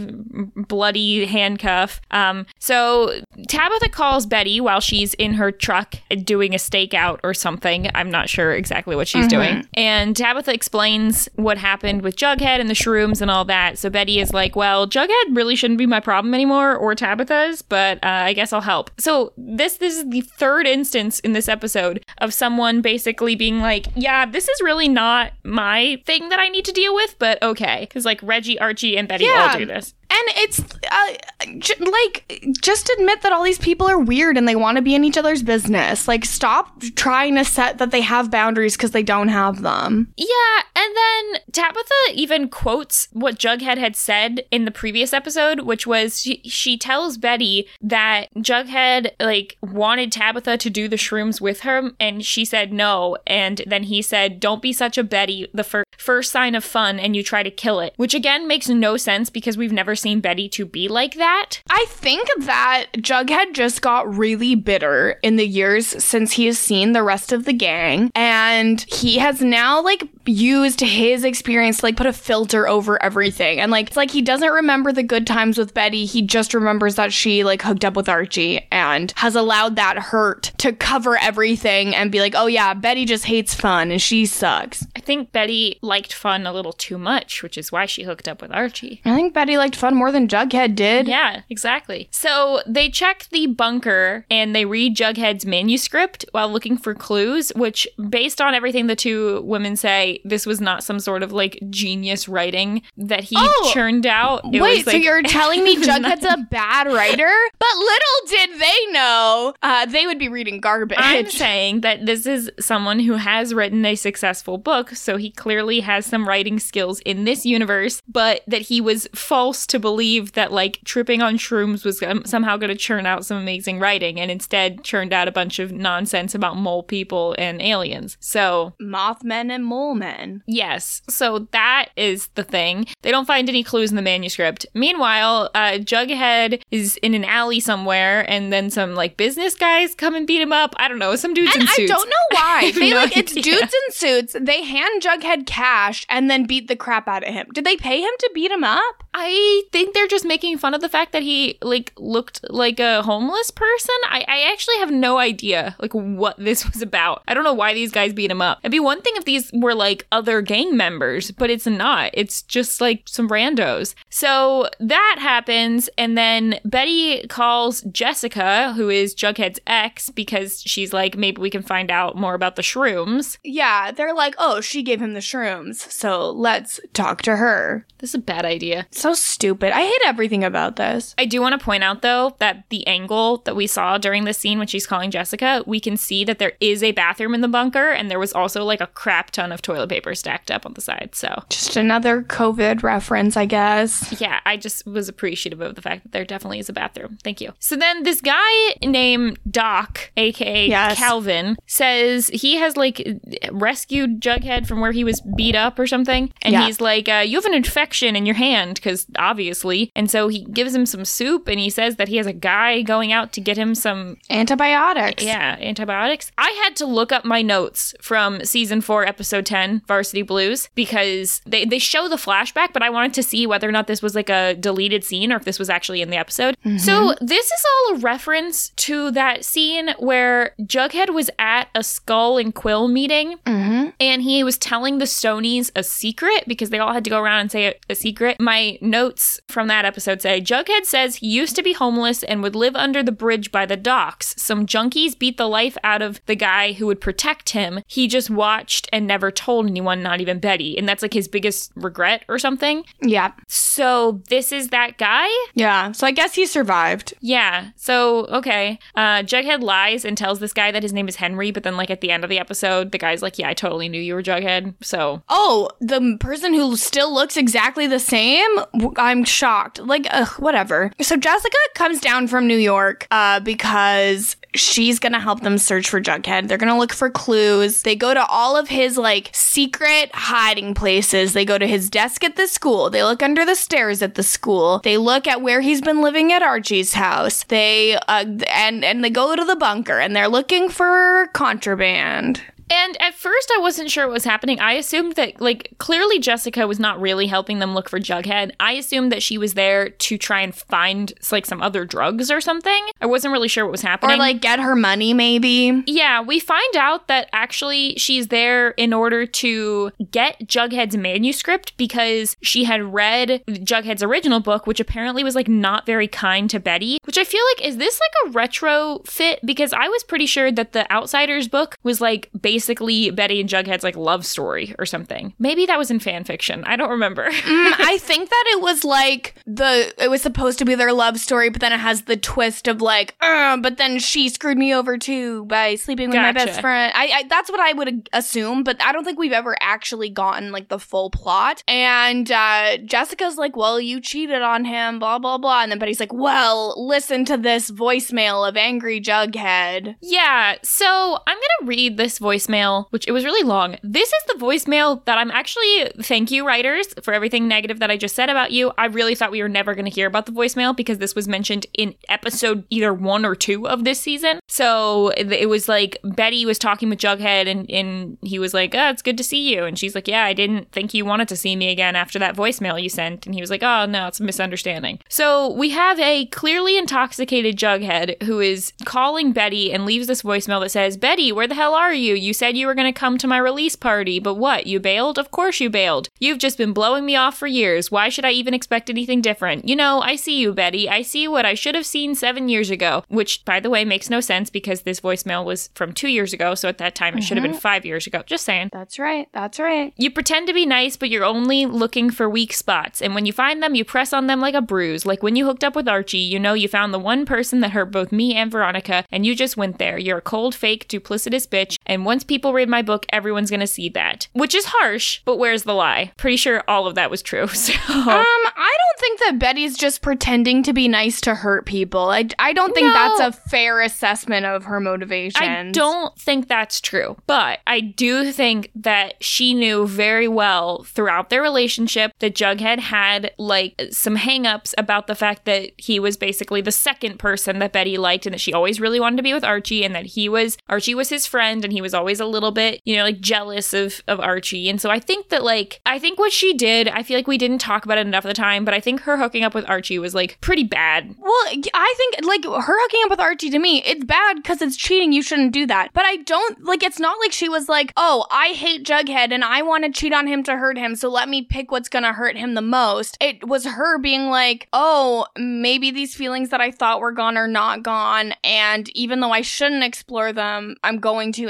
bloody handcuff. Um, so Tabitha calls Betty while she's in her truck doing a stakeout or something. I'm not sure exactly what she's doing. And Tabitha explains what happened with Jughead and the shrooms and all that. So Betty is like, well, Jughead really shouldn't be my problem anymore, or Tabitha's, but uh, I guess I'll help. So this this is the third instance in this episode of someone basically being like, yeah, this is really not my thing that I need to deal with, but okay, because like Reggie, Archie, and Betty Yeah. all do this. And it's uh, j- like, just admit that all these people are weird and they want to be in each other's business. Like, stop trying to set that they have boundaries because they don't have them. Yeah, and then Tabitha even quotes what Jughead had said in the previous episode, which was she, she tells Betty that Jughead like wanted Tabitha to do the shrooms with her, and she said no. And then he said, "Don't be such a Betty." The fir- first sign of fun, and you try to kill it, which again makes no sense because we've never seen Betty to be like that. I think that Jughead just got really bitter in the years since he has seen the rest of the gang, and he has now like used his experience to like put a filter over everything. And like it's like he doesn't remember the good times with Betty, he just remembers that she like hooked up with Archie and has allowed that hurt to cover everything and be like, oh yeah, Betty just hates fun and she sucks. I think Betty liked fun a little too much, which is why she hooked up with Archie. I think Betty liked fun more than Jughead did. Yeah, exactly. So they check the bunker and they read Jughead's manuscript while looking for clues, which, based on everything the two women say, this was not some sort of like genius writing that he Oh! churned out. It Wait, was, so you're telling me Jughead's a bad writer? But little did they know, uh, they would be reading garbage. I'm saying that this is someone who has written a successful book, so he clearly has some writing skills in this universe, but that he was false to believe that like tripping on shrooms was um, somehow going to churn out some amazing writing, and instead churned out a bunch of nonsense about mole people and aliens. So Mothmen and mole woman. Yes. So that is the thing. They don't find any clues in the manuscript. Meanwhile, uh, Jughead is in an alley somewhere, and then some like business guys come and beat him up. I don't know. Some dudes And in suits. I don't know why. They no like it's dudes in suits. They hand Jughead cash and then beat the crap out of him. Did they pay him to beat him up? I think they're just making fun of the fact that he like looked like a homeless person. I, I actually have no idea like what this was about. I don't know why these guys beat him up. It'd be one thing if these were like other gang members, but it's not. It's just like some randos. So that happens, and then Betty calls Jessica, who is Jughead's ex, because she's like, maybe we can find out more about the shrooms. Yeah, they're like, oh, she gave him the shrooms, so let's talk to her. This is a bad idea. So stupid. I hate everything about this. I do want to point out though that the angle that we saw during the scene when she's calling Jessica, we can see that there is a bathroom in the bunker and there was also like a crap ton of toilet paper stacked up on the side. So, Just another COVID reference, I guess. yeah, I just was appreciative of the fact that there definitely is a bathroom. Thank you. So then this guy named Doc, aka Yes. Calvin, says he has like rescued Jughead from where he was beat up or something. And Yeah. he's like, uh, You have an infection in your hand, because obviously. And so he gives him some soup and he says that he has a guy going out to get him some Antibiotics. yeah, antibiotics. I had to look up my notes from season four, episode 10, Varsity Blues, because they, they show the flashback, but I wanted to see whether or not this was like a deleted scene or if this was actually in the episode. So this is all a reference to that scene where Jughead was at a Skull and Quill meeting Mm-hmm. and he was telling the Stonies a secret because they all had to go around and say a, a secret. My notes from that episode say Jughead says he used to be homeless and would live under the bridge by the docks. Some junkies beat the life out of the guy who would protect him. He just watched and never told anyone, not even Betty. And that's like his biggest regret or something. Yeah. So this is that guy? Yeah. So I guess he survived. Yeah. So, okay. Uh, Jughead lies and tells this guy that his name is Henry, but then, like, at the end of the episode, the guy's like, Yeah, I totally knew you were Jughead. So, Oh, the person who still looks exactly the same? I'm shocked. Like, ugh, whatever. So Jessica comes down from New York uh, because she's gonna help them search for Jughead. They're gonna look for clues. They go to all of his like secret hiding places. They go to his desk at the school. They look under the stairs at the school. They look at where he's been living at Archie's house. They uh, and and they go to the bunker and they're looking for contraband. And at first, I wasn't sure what was happening. I assumed that, like, clearly Jessica was not really helping them look for Jughead. I assumed that she was there to try and find, like, some other drugs or something. I wasn't really sure what was happening. Or like get her money, maybe. Yeah, we find out that actually she's there in order to get Jughead's manuscript because she had read Jughead's original book, which apparently was like not very kind to Betty. Which I feel like is this like a retro fit? Because I was pretty sure that the Outsiders book was like basically Betty and Jughead's like love story or something. Maybe that was in fan fiction. I don't remember. Mm, I think that it was like the it was supposed to be their love story, but then it has the twist of like, uh, but then she screwed me over too by sleeping with my best friend. I, I that's what I would assume, but I don't think we've ever actually gotten like the full plot. And uh, Jessica's like, "Well, you cheated on him, blah blah blah," and then Betty's like, "Well, listen to this voicemail of angry Jughead." Yeah, so I'm gonna read this voicemail, which it was really long. This is the voicemail that I'm actually thank you, writers, for everything negative that I just said about you. I really thought we were never gonna hear about the voicemail because this was mentioned in episode either one or two of this season. So it it was like Betty was talking with Jughead and, and he was like, Oh, it's good to see you. And she's like, Yeah, I didn't think you wanted to see me again after that voicemail you sent. And he was like, Oh, no, it's a misunderstanding. So we have a clearly intoxicated Jughead who is calling Betty and leaves this voicemail that says, Betty, where the hell are you? You said you were going to come to my release party, but what? You bailed? Of course you bailed. You've just been blowing me off for years. Why should I even expect anything different? You know, I see you, Betty. I see what I should have seen seven years ago, which, by the way, makes no sense because this voicemail was from two years ago. So at that time, it should have been uh-huh. five years ago. Just saying. That's right. That's right. You pretend to be nice, but you're only looking for weak spots. And when you find them, you press on them like a bruise. Like when you hooked up with Archie, you know you found the one person that hurt both me and Veronica, and you just went there. You're a cold, fake, duplicitous bitch. And once people read my book, everyone's gonna see that. Which is harsh, but where's the lie? Pretty sure all of that was true. So Um, I don't think that Betty's just pretending to be nice to hurt people. I, I don't think No. that's a fair assessment of her motivation. I don't think that's true, but I do think that she knew very well throughout their relationship that Jughead had like some hangups about the fact that he was basically the second person that Betty liked and that she always really wanted to be with Archie and that he was Archie was his friend and he was always a little bit, you know, like jealous of of Archie. And so I think that like I think what she did, I feel like we didn't talk about it enough at the time, but I think her hooking up with Archie was like pretty bad. Well, I think like her hooking up with Archie to me, it's bad because it's cheating. You shouldn't do that. But I don't like. It's not like she was like, "Oh, I hate Jughead and I want to cheat on him to hurt him, so let me pick what's gonna hurt him the most." It was her being like, "Oh, maybe these feelings that I thought were gone are not gone, and even though I shouldn't explore them, I'm going to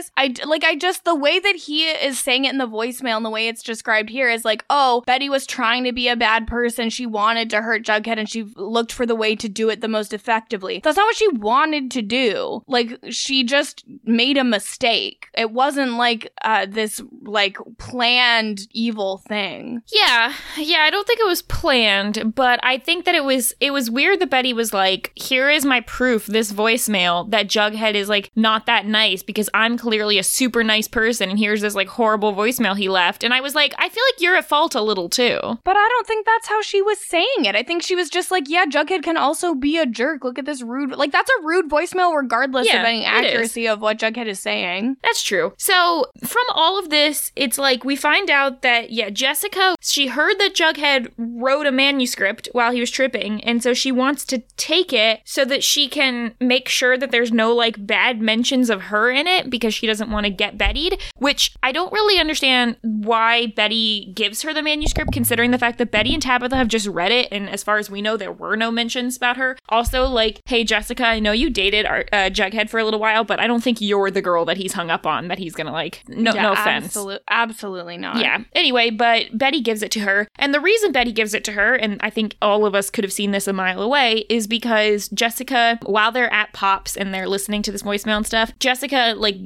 anyways." I like. I just the way that he is saying it in the voicemail and the way it's described here is like, "Oh, Betty was trying to be a bad person. She wanted to hurt Jughead and she looked for the way to do it the most effectively. That's not what she wanted to do. Like she just made a mistake. It wasn't like uh, this like planned evil thing. Yeah, yeah, I don't think it was planned, but I think that it was it was weird that Betty was like, "Here is my proof, this voicemail that Jughead is like not that nice because I'm clearly a super nice person and here's this like horrible voicemail he left." And I was like, "I feel like you're at fault a little too." But I don't think that's how she was saying it. I think she was just like, yeah, Jughead can also be a jerk. Look at this rude like that's a rude voicemail regardless Yeah, of any accuracy of what Jughead is saying. That's true. So, from all of this, it's like we find out that, yeah, Jessica, she heard that Jughead wrote a manuscript while he was tripping, and so she wants to take it so that she can make sure that there's no, like, bad mentions of her in it because she doesn't want to get Bettied, which I don't really understand why Betty gives her the manuscript, considering the fact that Betty and Tabitha have just read it, and as far as we know, there were no mentions about her. Also, like, hey, Jessica, I know you dated our, uh, Jughead for a little while, but I don't think you're the girl that he's hung up on, that he's gonna, like, no, Yeah, no offense. absolute- absolutely not. Yeah. Anyway, but Betty gives it to her. And the reason Betty gives it to her, and I think all of us could have seen this a mile away, is because Jessica, while they're at Pops and they're listening to this voicemail and stuff, Jessica, like,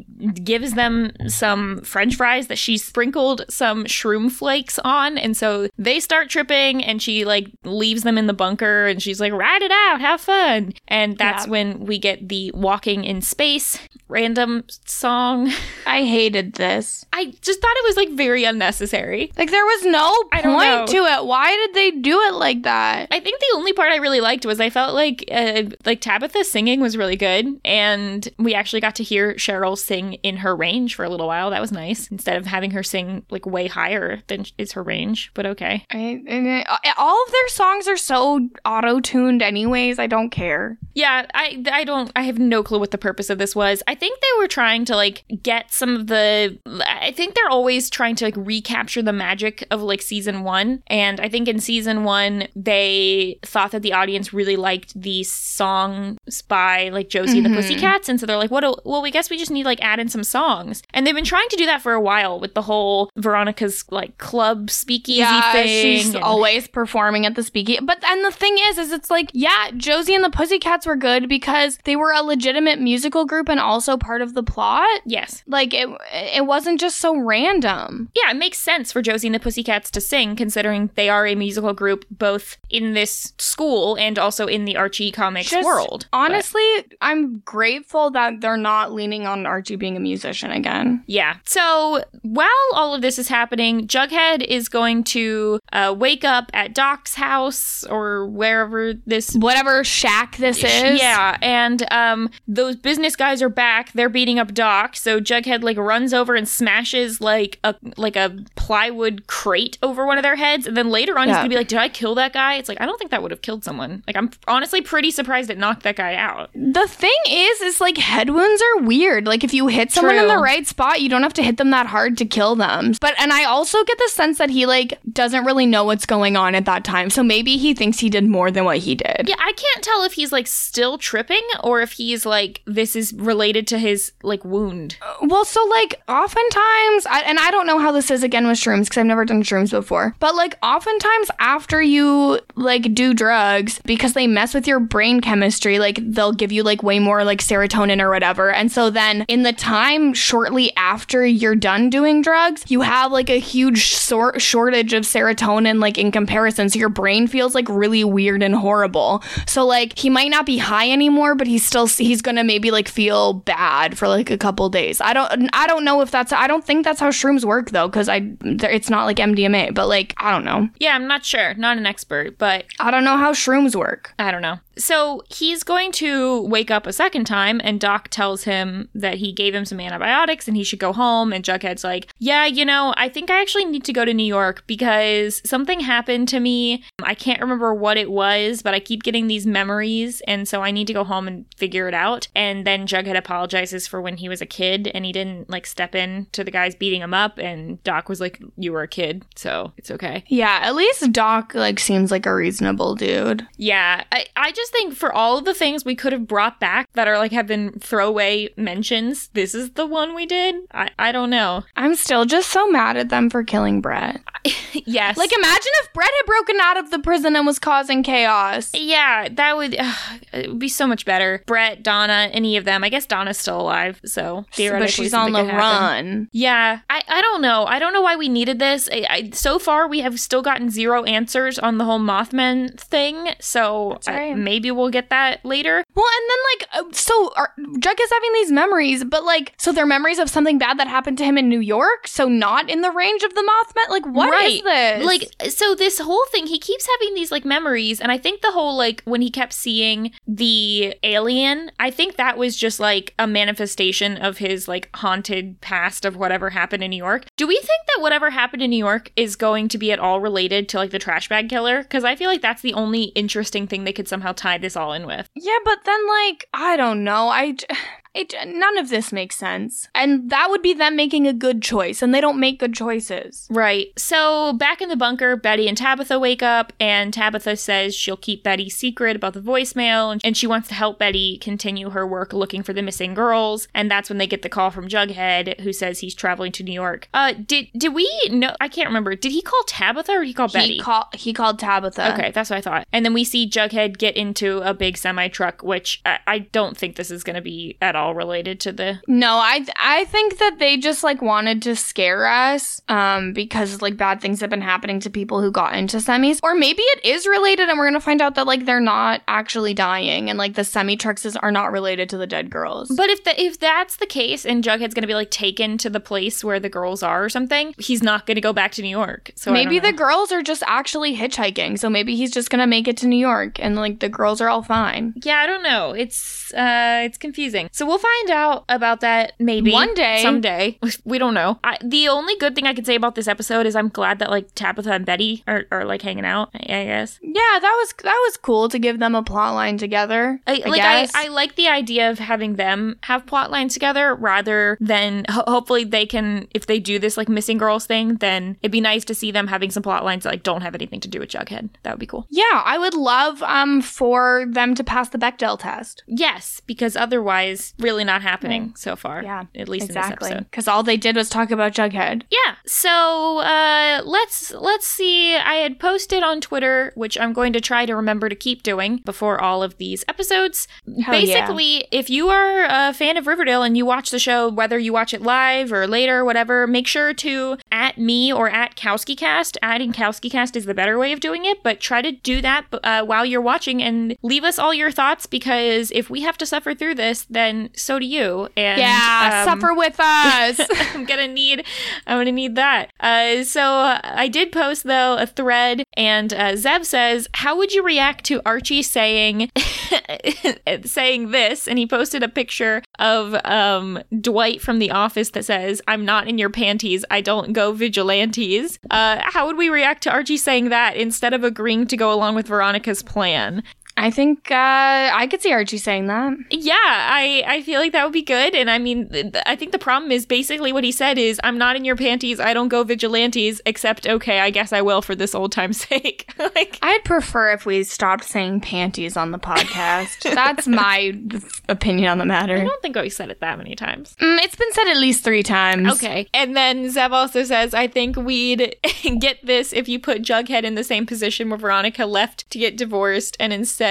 gives them some french fries that she sprinkled some shroom flakes on. And so they start tripping and she, like, leaves them in the bunker and she's like, ride it out, have fun. And that's Yeah. when we get the walking in space random song. I hated this. I just thought it was, like, very unnecessary. Like there was no I don't know. point to it. Why did they do it like that? I think the only part I really liked was I felt like uh, like Tabitha singing was really good, and we actually got to hear Cheryl sing in her range for a little while. That was nice instead of having her sing like way higher than is her range. But okay, I, and it- all of their songs are so auto tuned, anyways. I don't care. yeah, I I don't I have no clue what the purpose of this was. I think they were trying to like get some of the. I think they're always trying to like recapture the magic of like season one, and I think in season one they thought that the audience really liked the songs by like Josie and the Mhm. Pussycats, and so they're like, what? do- well, we guess we just need like add in some songs, and they've been trying to do that for a while with the whole Veronica's like club speakeasy thing. she's and- always performing at the speaking. But and the thing is, is it's like, yeah, Josie and the Pussycats were good because they were a legitimate musical group and also part of the plot. yes. Like it, it wasn't just so random. Yeah, it makes sense for Josie and the Pussycats to sing, considering they are a musical group both in this school and also in the Archie comics Just world. Honestly, I'm grateful that they're not leaning on Archie being a musician again. Yeah. So while all of this is happening, Jughead is going to uh, wake up at Doc's house or wherever this. Whatever shack this is. Yeah, and um, those business guys are back. They're beating up Doc. So Jughead like runs over and smashes like a like a plywood crate over one of their heads, and then later on he's gonna be like, "Did I kill that guy?" It's like I don't think that would have killed someone. Like I'm honestly pretty surprised it knocked that guy out. The thing is, is like head wounds are weird. Like if you hit someone in the right spot, you don't have to hit them that hard to kill them. But and I also get the sense that he like doesn't really know what's going on at that time. So maybe he thinks he did more than what he did. Yeah, I can't tell if he's like still tripping or if he's like this is related to his like wound. Uh, well, so like oftentimes, I, and I don't know how this is again with shrooms because I've never done shrooms before, but like oftentimes after you like do drugs, because they mess with your brain chemistry, like they'll give you like way more like serotonin or whatever. And so then in the time shortly after you're done doing drugs, you have like a huge sor- shortage of serotonin, like in comparison. So your brain feels like really weird and horrible. So like he might not be high anymore, but he's still, he's gonna maybe like feel bad for like a couple days. I don't, I don't know if that's, I don't think that's how shrooms work though, because I, it's not like MDMA, but like, I don't know. Yeah, I'm not sure. Not an expert, but I don't know how shrooms work. I don't know. So he's going to wake up a second time, and Doc tells him that he gave him some antibiotics and he should go home. And Jughead's like, Yeah, you know, I think I actually need to go to New York because something happened to me. I can't remember what it was, but I keep getting these memories. And so I need to go home and figure it out. And then Jughead apologizes for when he was a kid and he didn't like step in to the guys beating him up. And Doc was like, You were a kid, so it's okay. Yeah, at least Doc like seems like a reasonable dude. Yeah, I, I just think for all of the things we could have brought back that are like have been throwaway mentions, this is the one we did. I, I don't know. I'm still just so mad at them for killing Brett. yes. Like, imagine if Brett had broken out of the prison and was causing chaos. yeah, that would uh, it would be so much better. Brett, Donna, any of them. I guess Donna's still alive, so theoretically But she's on the run. Yeah, I, I don't know. I don't know why we needed this. I, I, so far, we have still gotten zero answers on the whole Mothman thing. So I- right. maybe we'll get that later. Well, and then like, uh, so are, is having these memories, but like, so they're memories of something bad that happened to him in New York, so not in the range of the Mothman. Like, what is this? Like, so this whole thing, he keeps having these like memories, and I think the whole like when he kept seeing the alien, I think that was just like a manifestation of his like haunted past of whatever happened in New York. Do we think that whatever happened in New York is going to be at all related to like the trash bag killer? Because I feel like that's the only interesting thing they could somehow tie this all in with. Yeah, but then like I don't know. I it, none of this makes sense. And that would be them making a good choice, and they don't make good choices. Right. So back in the bunker, Betty and Tabitha wake up, and Tabitha says she'll keep Betty's secret about the voicemail, and- she wants to help Betty continue her work looking for the missing girls. And that's when they get the call from Jughead, who says he's traveling to New York. Uh, did did we know? I can't remember. Did he call Tabitha or he call Betty? He called he called Tabitha. Okay, that's what I thought. And then we see Jughead get into a big semi truck, which I, I don't think this is going to be at all related to the. No, I I think that they just like wanted to scare us um because like bad things have been happening to people who got into semis or maybe it is related and we're going to find out that like they're not actually dying and like the semi trucks are not related to the dead girls. But if the, if that's the case, and Jughead's going to be like taken to the place where the girls are or something, he's not going to go back to New York. So maybe the girls are just actually hitchhiking. So maybe he's just going to make it to New York and like the girls are all fine. Yeah, I don't know. It's uh, it's confusing. So we'll find out about that maybe One day. someday. We don't know. I, the only good thing I could say about this episode is I'm glad that like Tabitha and Betty are, are like hanging out. I guess. Yeah, that was that was cool to give them a plot line together. I, I like I. I like the idea of having them have plot lines together rather than ho- hopefully they can if they do this like missing girls thing then it'd be nice to see them having some plot lines that like don't have anything to do with Jughead that would be cool yeah, I would love um for them to pass the Bechdel test. yes because otherwise really not happening so far Yeah, at least in Exactly, this episode. Because all they did was talk about Jughead. yeah so uh let's let's see. I had posted on Twitter which I'm going to try to remember to keep doing before all of these episodes. Hell yeah. basically if you are a fan of riverdale and you watch the show whether you watch it live or later or whatever make sure to at me or at kowskicast. Adding kowskicast is the better way of doing it but try to do that uh, while you're watching and leave us all your thoughts because if we have to suffer through this then so do you and yeah, um, suffer with us. I'm gonna need I'm gonna need that. Uh, so uh, I did post though a thread, and uh, Zeb says, "How would you react to Archie saying saying this?" And he posted a picture of um, Dwight from The Office that says, "I'm not in your panties. I don't go vigilantes." Uh, how would we react to Archie saying that instead of agreeing to go along with Veronica's plan? I think uh, I could see Archie saying that. Yeah, I I feel like that would be good. And I mean, th- th- I think the problem is basically what he said is, "I'm not in your panties. I don't go vigilantes. Except, okay, I guess I will for this old time's sake." like, I'd prefer if we stopped saying panties on the podcast. That's my opinion on the matter. I don't think we said it that many times. Mm, it's been said at least three times. Okay. And then Zev also says, I think we'd get this if you put Jughead in the same position where Veronica left to get divorced and instead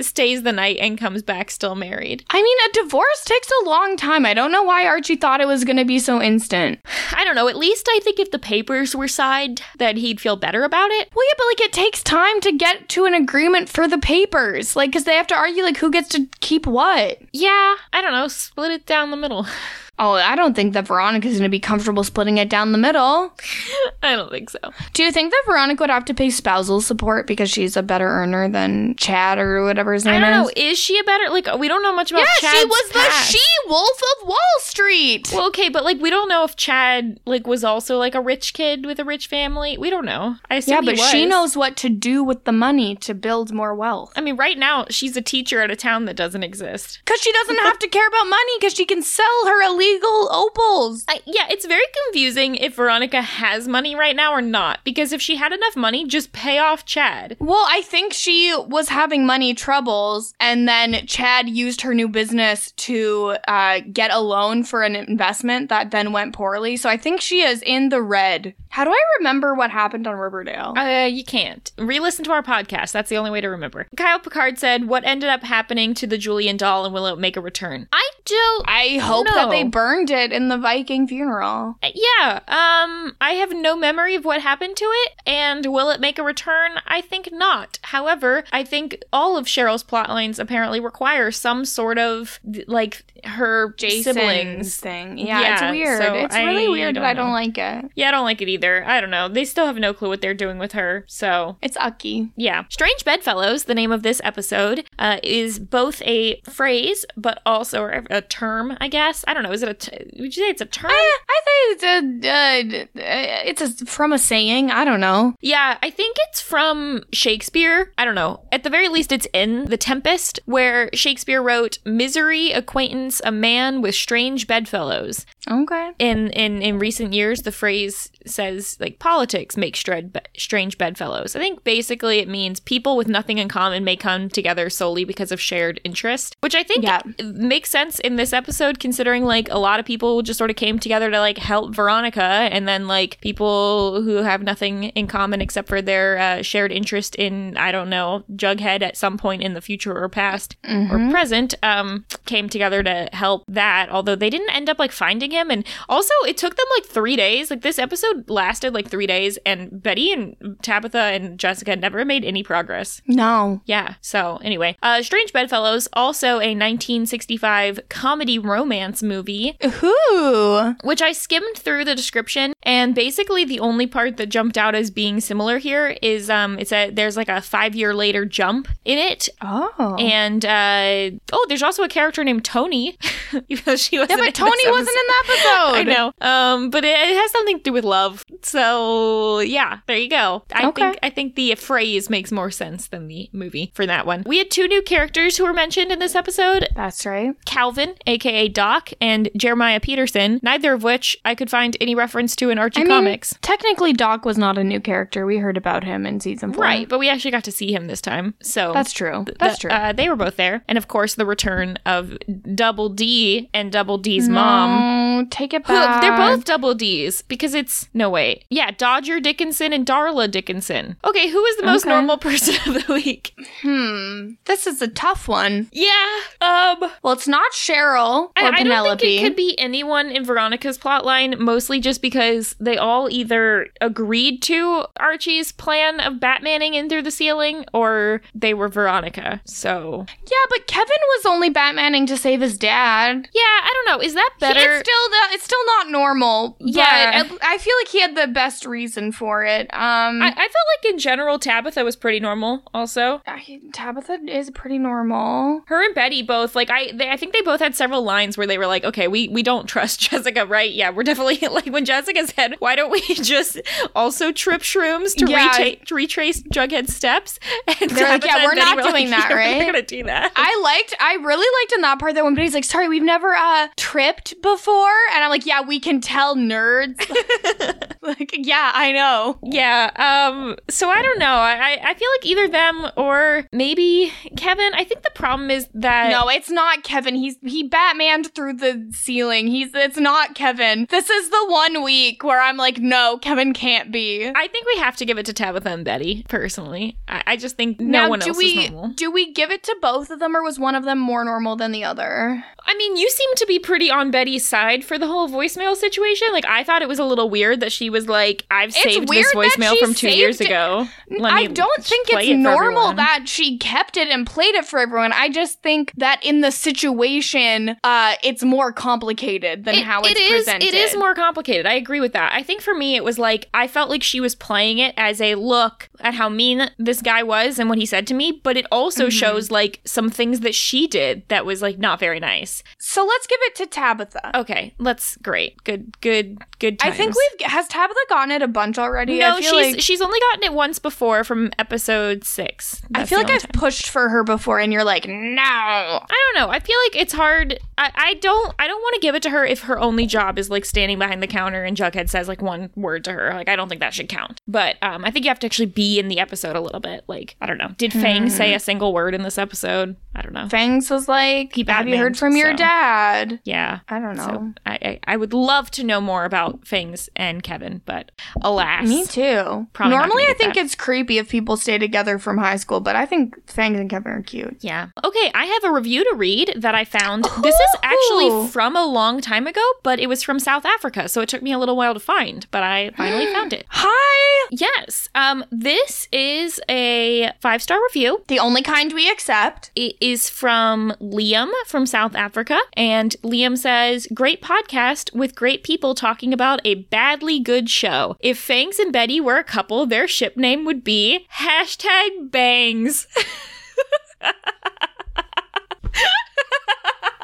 stays the night and comes back still married. I mean, a divorce takes a long time. I don't know why Archie thought it was going to be so instant. I don't know. At least I think if the papers were signed, that he'd feel better about it. Well, yeah, but like it takes time to get to an agreement for the papers. Like, because they have to argue, like, who gets to keep what. Yeah. I don't know. Split it down the middle. Oh, I don't think that Veronica's going to be comfortable splitting it down the middle. I don't think so. Do you think that Veronica would have to pay spousal support because she's a better earner than Chad or whatever his name is? I don't know. is? Is she a better, like, we don't know much about Yeah, she was the she wolf of Wall Street. Well, okay, but like we don't know if Chad like was also like a rich kid with a rich family. We don't know. I assume yeah, but she knows what to do with the money to build more wealth. I mean, right now she's a teacher at a town that doesn't exist. Because she doesn't have to care about money because she can sell her illegal opals. I, yeah, it's very confusing if Veronica has money right now or not. Because if she had enough money, just pay off Chad. Well, I think she was having money troubles, and then Chad used her new business to uh, get a loan for an investment that then went poorly. So I think she is in the red. How do I remember what happened on Riverdale? Uh, you can't. Re-listen to our podcast. That's the only way to remember. Kyle Picard said, "What ended up happening to the Julian doll, and will it make a return?" I don't. I hope that they burned it in the Viking funeral. Uh, Yeah, um, I have no memory of what happened to it, and will it make a return? I think not. However, I think all of Cheryl's plotlines apparently require some sort of like her Jason's siblings. thing. Yeah, Yeah, it's weird. so it's I really weird don't that I don't like it. Yeah, I don't like it either. I don't know. They still have no clue what they're doing with her. So It's Ucky. yeah. Strange Bedfellows, the name of this episode, uh, is both a phrase but also a, term. I guess I don't know. Is it a? T- would you say it's a term? Eh, I think it's a, uh, it's a, from a saying. I don't know. Yeah, I think it's from Shakespeare. I don't know. At the very least, it's in The Tempest, where Shakespeare wrote, "Misery acquaintance a man with strange bedfellows." Okay. In in in recent years, the phrase says like politics make stred- strange bedfellows. I think basically it means people with nothing in common may come together solely because of shared interest, which I think Yeah. makes sense in this episode considering like a lot of people just sort of came together to like help Veronica and then like people who have nothing in common except for their uh, shared interest in I don't know Jughead at some point in the future or past or present um came together to help that although they didn't end up like finding him and also it took them like 3 days like this episode lasted like 3 days and Betty and Tabitha and Jessica never made any progress No. yeah. So anyway, uh, Strange Bedfellows, also a 1965 comedy romance movie, Who? which I skimmed through the description, and basically the only part that jumped out as being similar here is um, it's a there's like a five year later jump in it. Oh. And uh, oh, there's also a character named Toni, even though she wasn't. yeah, but Toni wasn't in the I know. Um, but it, it has something to do with love. So yeah, there you go. I Okay. think I think the phrase makes more sense than the movie for that one. We had two new characters who were mentioned in this episode. That's right. Calvin, aka Doc, and Jeremiah Peterson, neither of which I could find any reference to in Archie I mean, Comics. technically, Doc was not a new character. We heard about him in season four. Right, but we actually got to see him this time. So That's true. th- That's th- true. Uh, they were both there. And of course, the return of Double D and Double D's mom. No, take it back. They're both double D's because it's no wait. Yeah, Dodger Dickinson and Darla Dickinson. Okay, who is the most Okay. normal person of the week? Hmm. This is a tough one. Yeah. Um Well, it's not Cheryl or I, I don't Penelope. think it could be anyone in Veronica's plotline, mostly just because they all either agreed to Archie's plan of Batmaning in through the ceiling or they were Veronica. So yeah, but Kevin was only Batmaning to save his dad. yeah, I don't know. Is that better? It's still it's still not normal. Yeah. but I, I feel like he had the best reason for it. Um, I, I felt like in general Tabitha was pretty normal. Also, I- Tabitha is pretty normal. her and Betty both like I they, I think they both had several lines where they were like, okay, we we don't trust Jessica, right? Yeah, we're definitely like when Jessica said, why don't we just also trip shrooms to, Yeah. retra- to retrace Jughead's steps? And They're like, yeah, we're not were like, doing that, "Yeah, right?" We're not gonna do that. I liked, I really liked in that part that when Betty's like, sorry, we've never uh tripped before. And I'm like, yeah, we can tell nerds. like, yeah, I know. Yeah. Um. So I don't know. I I- I feel like either them or maybe Kevin. I think the problem is that No, it's not Kevin. He's he Batmaned through the ceiling. He's it's not Kevin. This is the one week where I'm like, no, Kevin can't be. I think we have to give it to Tabitha and Betty. Personally, I, I just think no now, one do else we is normal. do we give it to both of them, or was one of them more normal than the other? I mean, you seem to be pretty on Betty's side for the whole voicemail situation. Like, I thought it was a little weird that she was like, "I've It's saved this voicemail from two years ago." Let I don't think it's it normal that she kept it and played it for everyone. I just think that in the situation, uh, it's more complicated than It- how it's it is, presented. It is more complicated. I agree with that. I think for me, it was like I felt like she was playing it as a look at how mean this guy was and what he said to me, but it also Mhm. shows like some things that she did that was like not very nice. So let's give it to Tabitha. Okay, let's great, good, good, good. I think we've has Tabitha gotten it a bunch already. No, I feel she's like she's only gotten it once before from episode six. I feel like I've time. pushed for her before, and you're like, no. I don't know. I feel like it's hard. I, I don't. I don't want to give it to her if her only job is like standing behind the counter and Jughead says like one word to her. Like I don't think that should count. But um, I think you have to actually be in the episode a little bit. Like I don't know. Did Fang say a single word in this episode? I don't know. Fangs was like, He have you heard from your so- dad? Yeah. I don't know. So I, I I would love to know more about Fangs and Kevin, but alas, Me too. Probably Normally, I think that. it's creepy if people stay together from high school, but I think Fangs and Kevin are cute. Yeah. Okay, I have a review to read that I found. This is actually from a long time ago, but it was from South Africa, so it took me a little while to find, but I finally found it. Hi! Yes. Um this is a 5-star review. The only kind we accept. It is from Liam from South Africa, and Liam says, "Great podcast with great people talking about a badly good show. If Fangs and Betty were a couple, their ship name would be hashtag Bangs."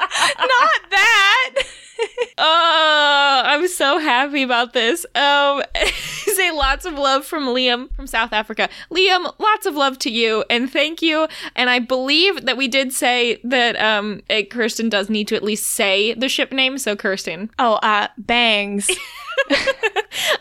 Not that! Oh, I'm so happy about this. Um, say lots of love from Liam from South Africa. Liam, lots of love to you and thank you. And I believe that we did say that um, eh, Kirsten does need to at least say the ship name. So Kirsten, oh, uh, Bangs.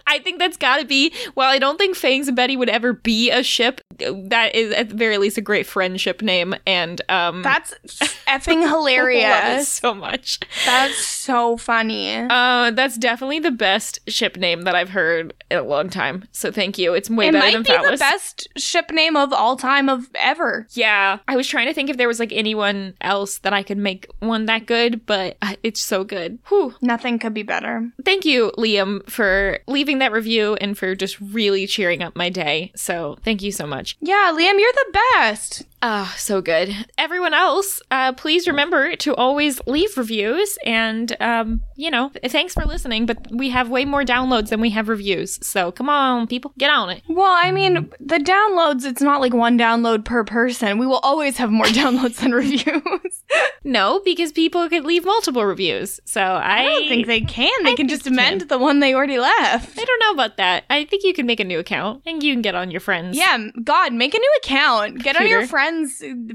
I think that's got to be. Well, I don't think Fangs and Betty would ever be a ship, that is at the very least a great friendship name. And um, That's effing I love it hilarious. so much. That's so funny. Uh, that's definitely the best ship name that I've heard in a long time. So thank you. It's way it better might than be the best ship name of all time of ever. Yeah, I was trying to think if there was like anyone else that I could make one that good, but uh, it's so good. Whew. Nothing could be better. Thank you, Liam, for leaving that review and for just really cheering up my day. So thank you so much. Yeah, Liam, you're the best. Ah, so good. Everyone else, uh, please remember to always leave reviews. And, um, you know, thanks for listening, but we have way more downloads than we have reviews. So come on, people, get on it. Well, I mean, the downloads, it's not like one download per person. We will always have more downloads than reviews. No, because people could leave multiple reviews. So I, I don't think they can. They I can just amend the one they already left. I don't know about that. I think you can make a new account and you can get on your friends. Yeah, God, make a new account. Get on your friends'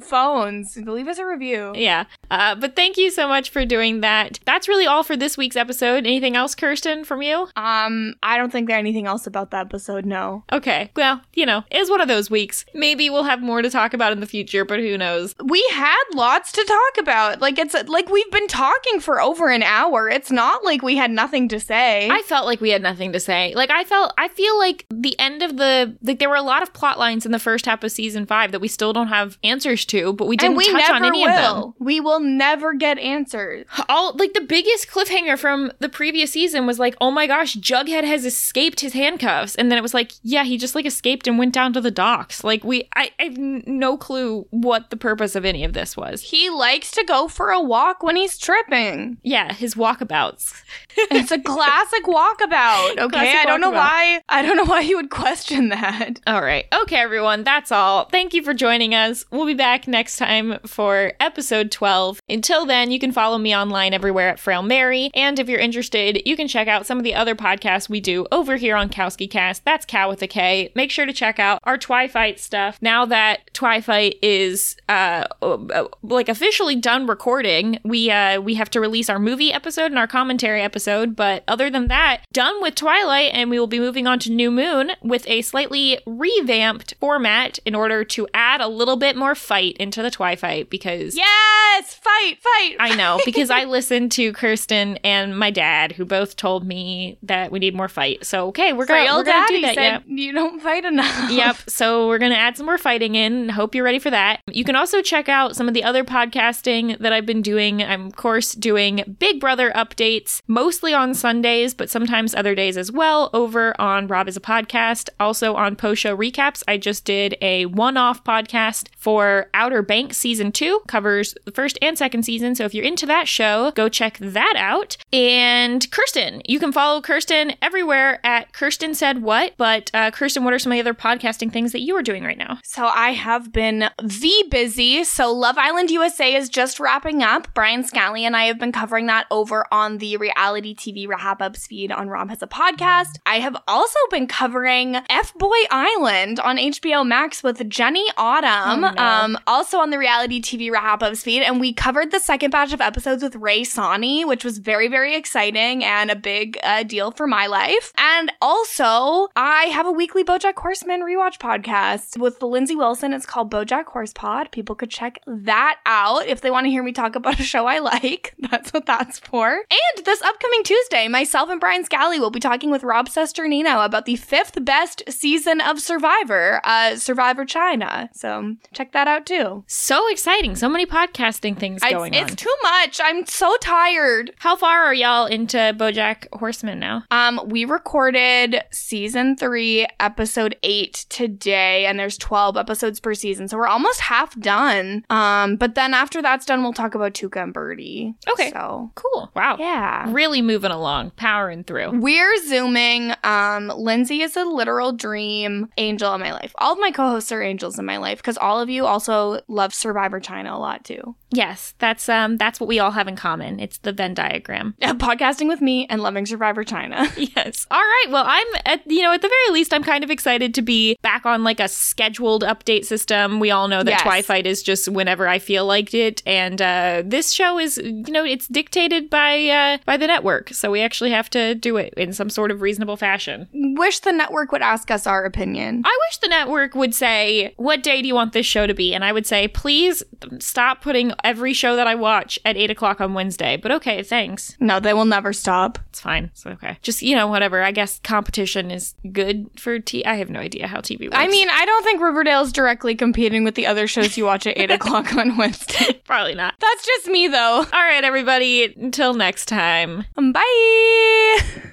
phones. Leave us a review. Yeah. Uh, but thank you so much for doing that. That's really all for this week's episode. Anything else, Kirsten, from you? Um, I don't think there's anything else about the episode. No, Okay. Well, you know, it was one of those weeks. Maybe we'll have more to talk about in the future, but who knows? we had lots to talk about. Like it's like we've been talking for over an hour. It's not like we had nothing to say. I felt like we had nothing to say. Like I felt I feel like the end of the like there were a lot of plot lines in the first half of season 5 that we still don't have have answers to, but we didn't and we touch on any will. of them. We will never get answers. All like the biggest cliffhanger from the previous season was like, oh my gosh, Jughead has escaped his handcuffs, and then it was like, yeah, he just like escaped and went down to the docks. Like we, I, I have no clue what the purpose of any of this was. He likes to go for a walk when he's tripping. Yeah, his walkabouts. It's a classic walkabout. Okay, Classic I don't know why. I don't know why you would question that. All right. Okay, everyone. That's all. Thank you for joining us. We'll be back next time for episode 12. Until then, you can follow me online everywhere at Frail Mary. And if you're interested, you can check out some of the other podcasts we do over here on Kowski Cast. That's Cow with a K. Make sure to check out our Twi-Fight stuff. Now that Twi-Fight is uh, uh, like officially done recording, we uh, we have to release our movie episode and our commentary episode. But other than that, done with Twilight, and we will be moving on to New Moon with a slightly revamped format in order to add a little bit more fight into the Twi-Fight because Yes, fight, fight. I know because I listened to Kirsten and my dad, who both told me that we need more fight. So okay, we're gonna we're gonna do that. said Yeah. you don't fight enough. Yep. So we're going to add some more fighting in. And hope you're ready for that. You can also check out some of the other podcasting that I've been doing. I'm, of course, doing Big Brother updates, mostly on Sundays, but sometimes other days as well, over on Rob has a Podcast. Also on post show recaps, I just did a one off podcast for Outer Banks season two, covers the first and second season. So if you're into that show, go check that out. And Kirsten, you can follow Kirsten everywhere at Kirsten Said What. But uh, Kirsten, what are some of the other podcasting things that you are doing right now? So I have been the busy. So Love Island USA is just wrapping up. Brian Scally and I have been covering that over on the reality TV wrap up feed on Rob has a podcast. I have also been covering F Boy Island on HBO Max with Jenny Autumn, Oh, no. um, also on the reality TV wrap up speed, And we covered the second batch of episodes with Ray Sani, which was very, very exciting and a big uh, deal for my life. And also, I have a weekly Bojack Horseman rewatch podcast with Lindsay Wilson. It's called Bojack Horse Pod. People could check that out if they want to hear me talk about a show I like. That's what that's for. And this upcoming Tuesday, myself and Brian Scally will be talking with Rob Cesternino about the fifth best season of Survivor, uh, Survivor China. So check that out too. So exciting. So many podcasting things I- going it's on. It's too much. I'm so tired. How far are y'all into Bojack Horseman now? Um, we recorded season three, episode eight today, and there's 12 episodes per season. So we're almost half done. Um, but then after that's done, we'll talk about Tuca and Bertie. Okay. So Cool. Wow. yeah. Really moving along, powering through. We're zooming. Um, Lindsay is a literal dream angel in my life. All of my co-hosts are angels in my life because all of you also love Survivor China a lot too. Yes, that's um that's what we all have in common. It's the Venn diagram. Podcasting with me and loving Survivor China. Yes. All right. Well, I'm at you know at the very least I'm kind of excited to be back on like a scheduled update system. We all know that Yes. Twi-Fight is just whenever I feel like it, and uh, this show is you know it's dictated by uh, by the network, so we actually have to do it in some sort of reasonable fashion. Wish the network would ask us our opinion. I wish the network would say, "What day do you want this show to be?" And I would say, "Please stop putting every show that I watch at eight o'clock on Wednesday." But okay, thanks. No, they will never stop. It's fine. It's okay. Just you know, whatever. I guess competition is good for T. I have no idea how TV works. I mean, I don't think Riverdale's directly competing with the other shows you watch at 8 o'clock on Wednesday. probably not. That's just me, though. All right, everybody. Until next time. Bye!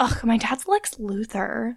Ugh, my dad's Lex Luthor.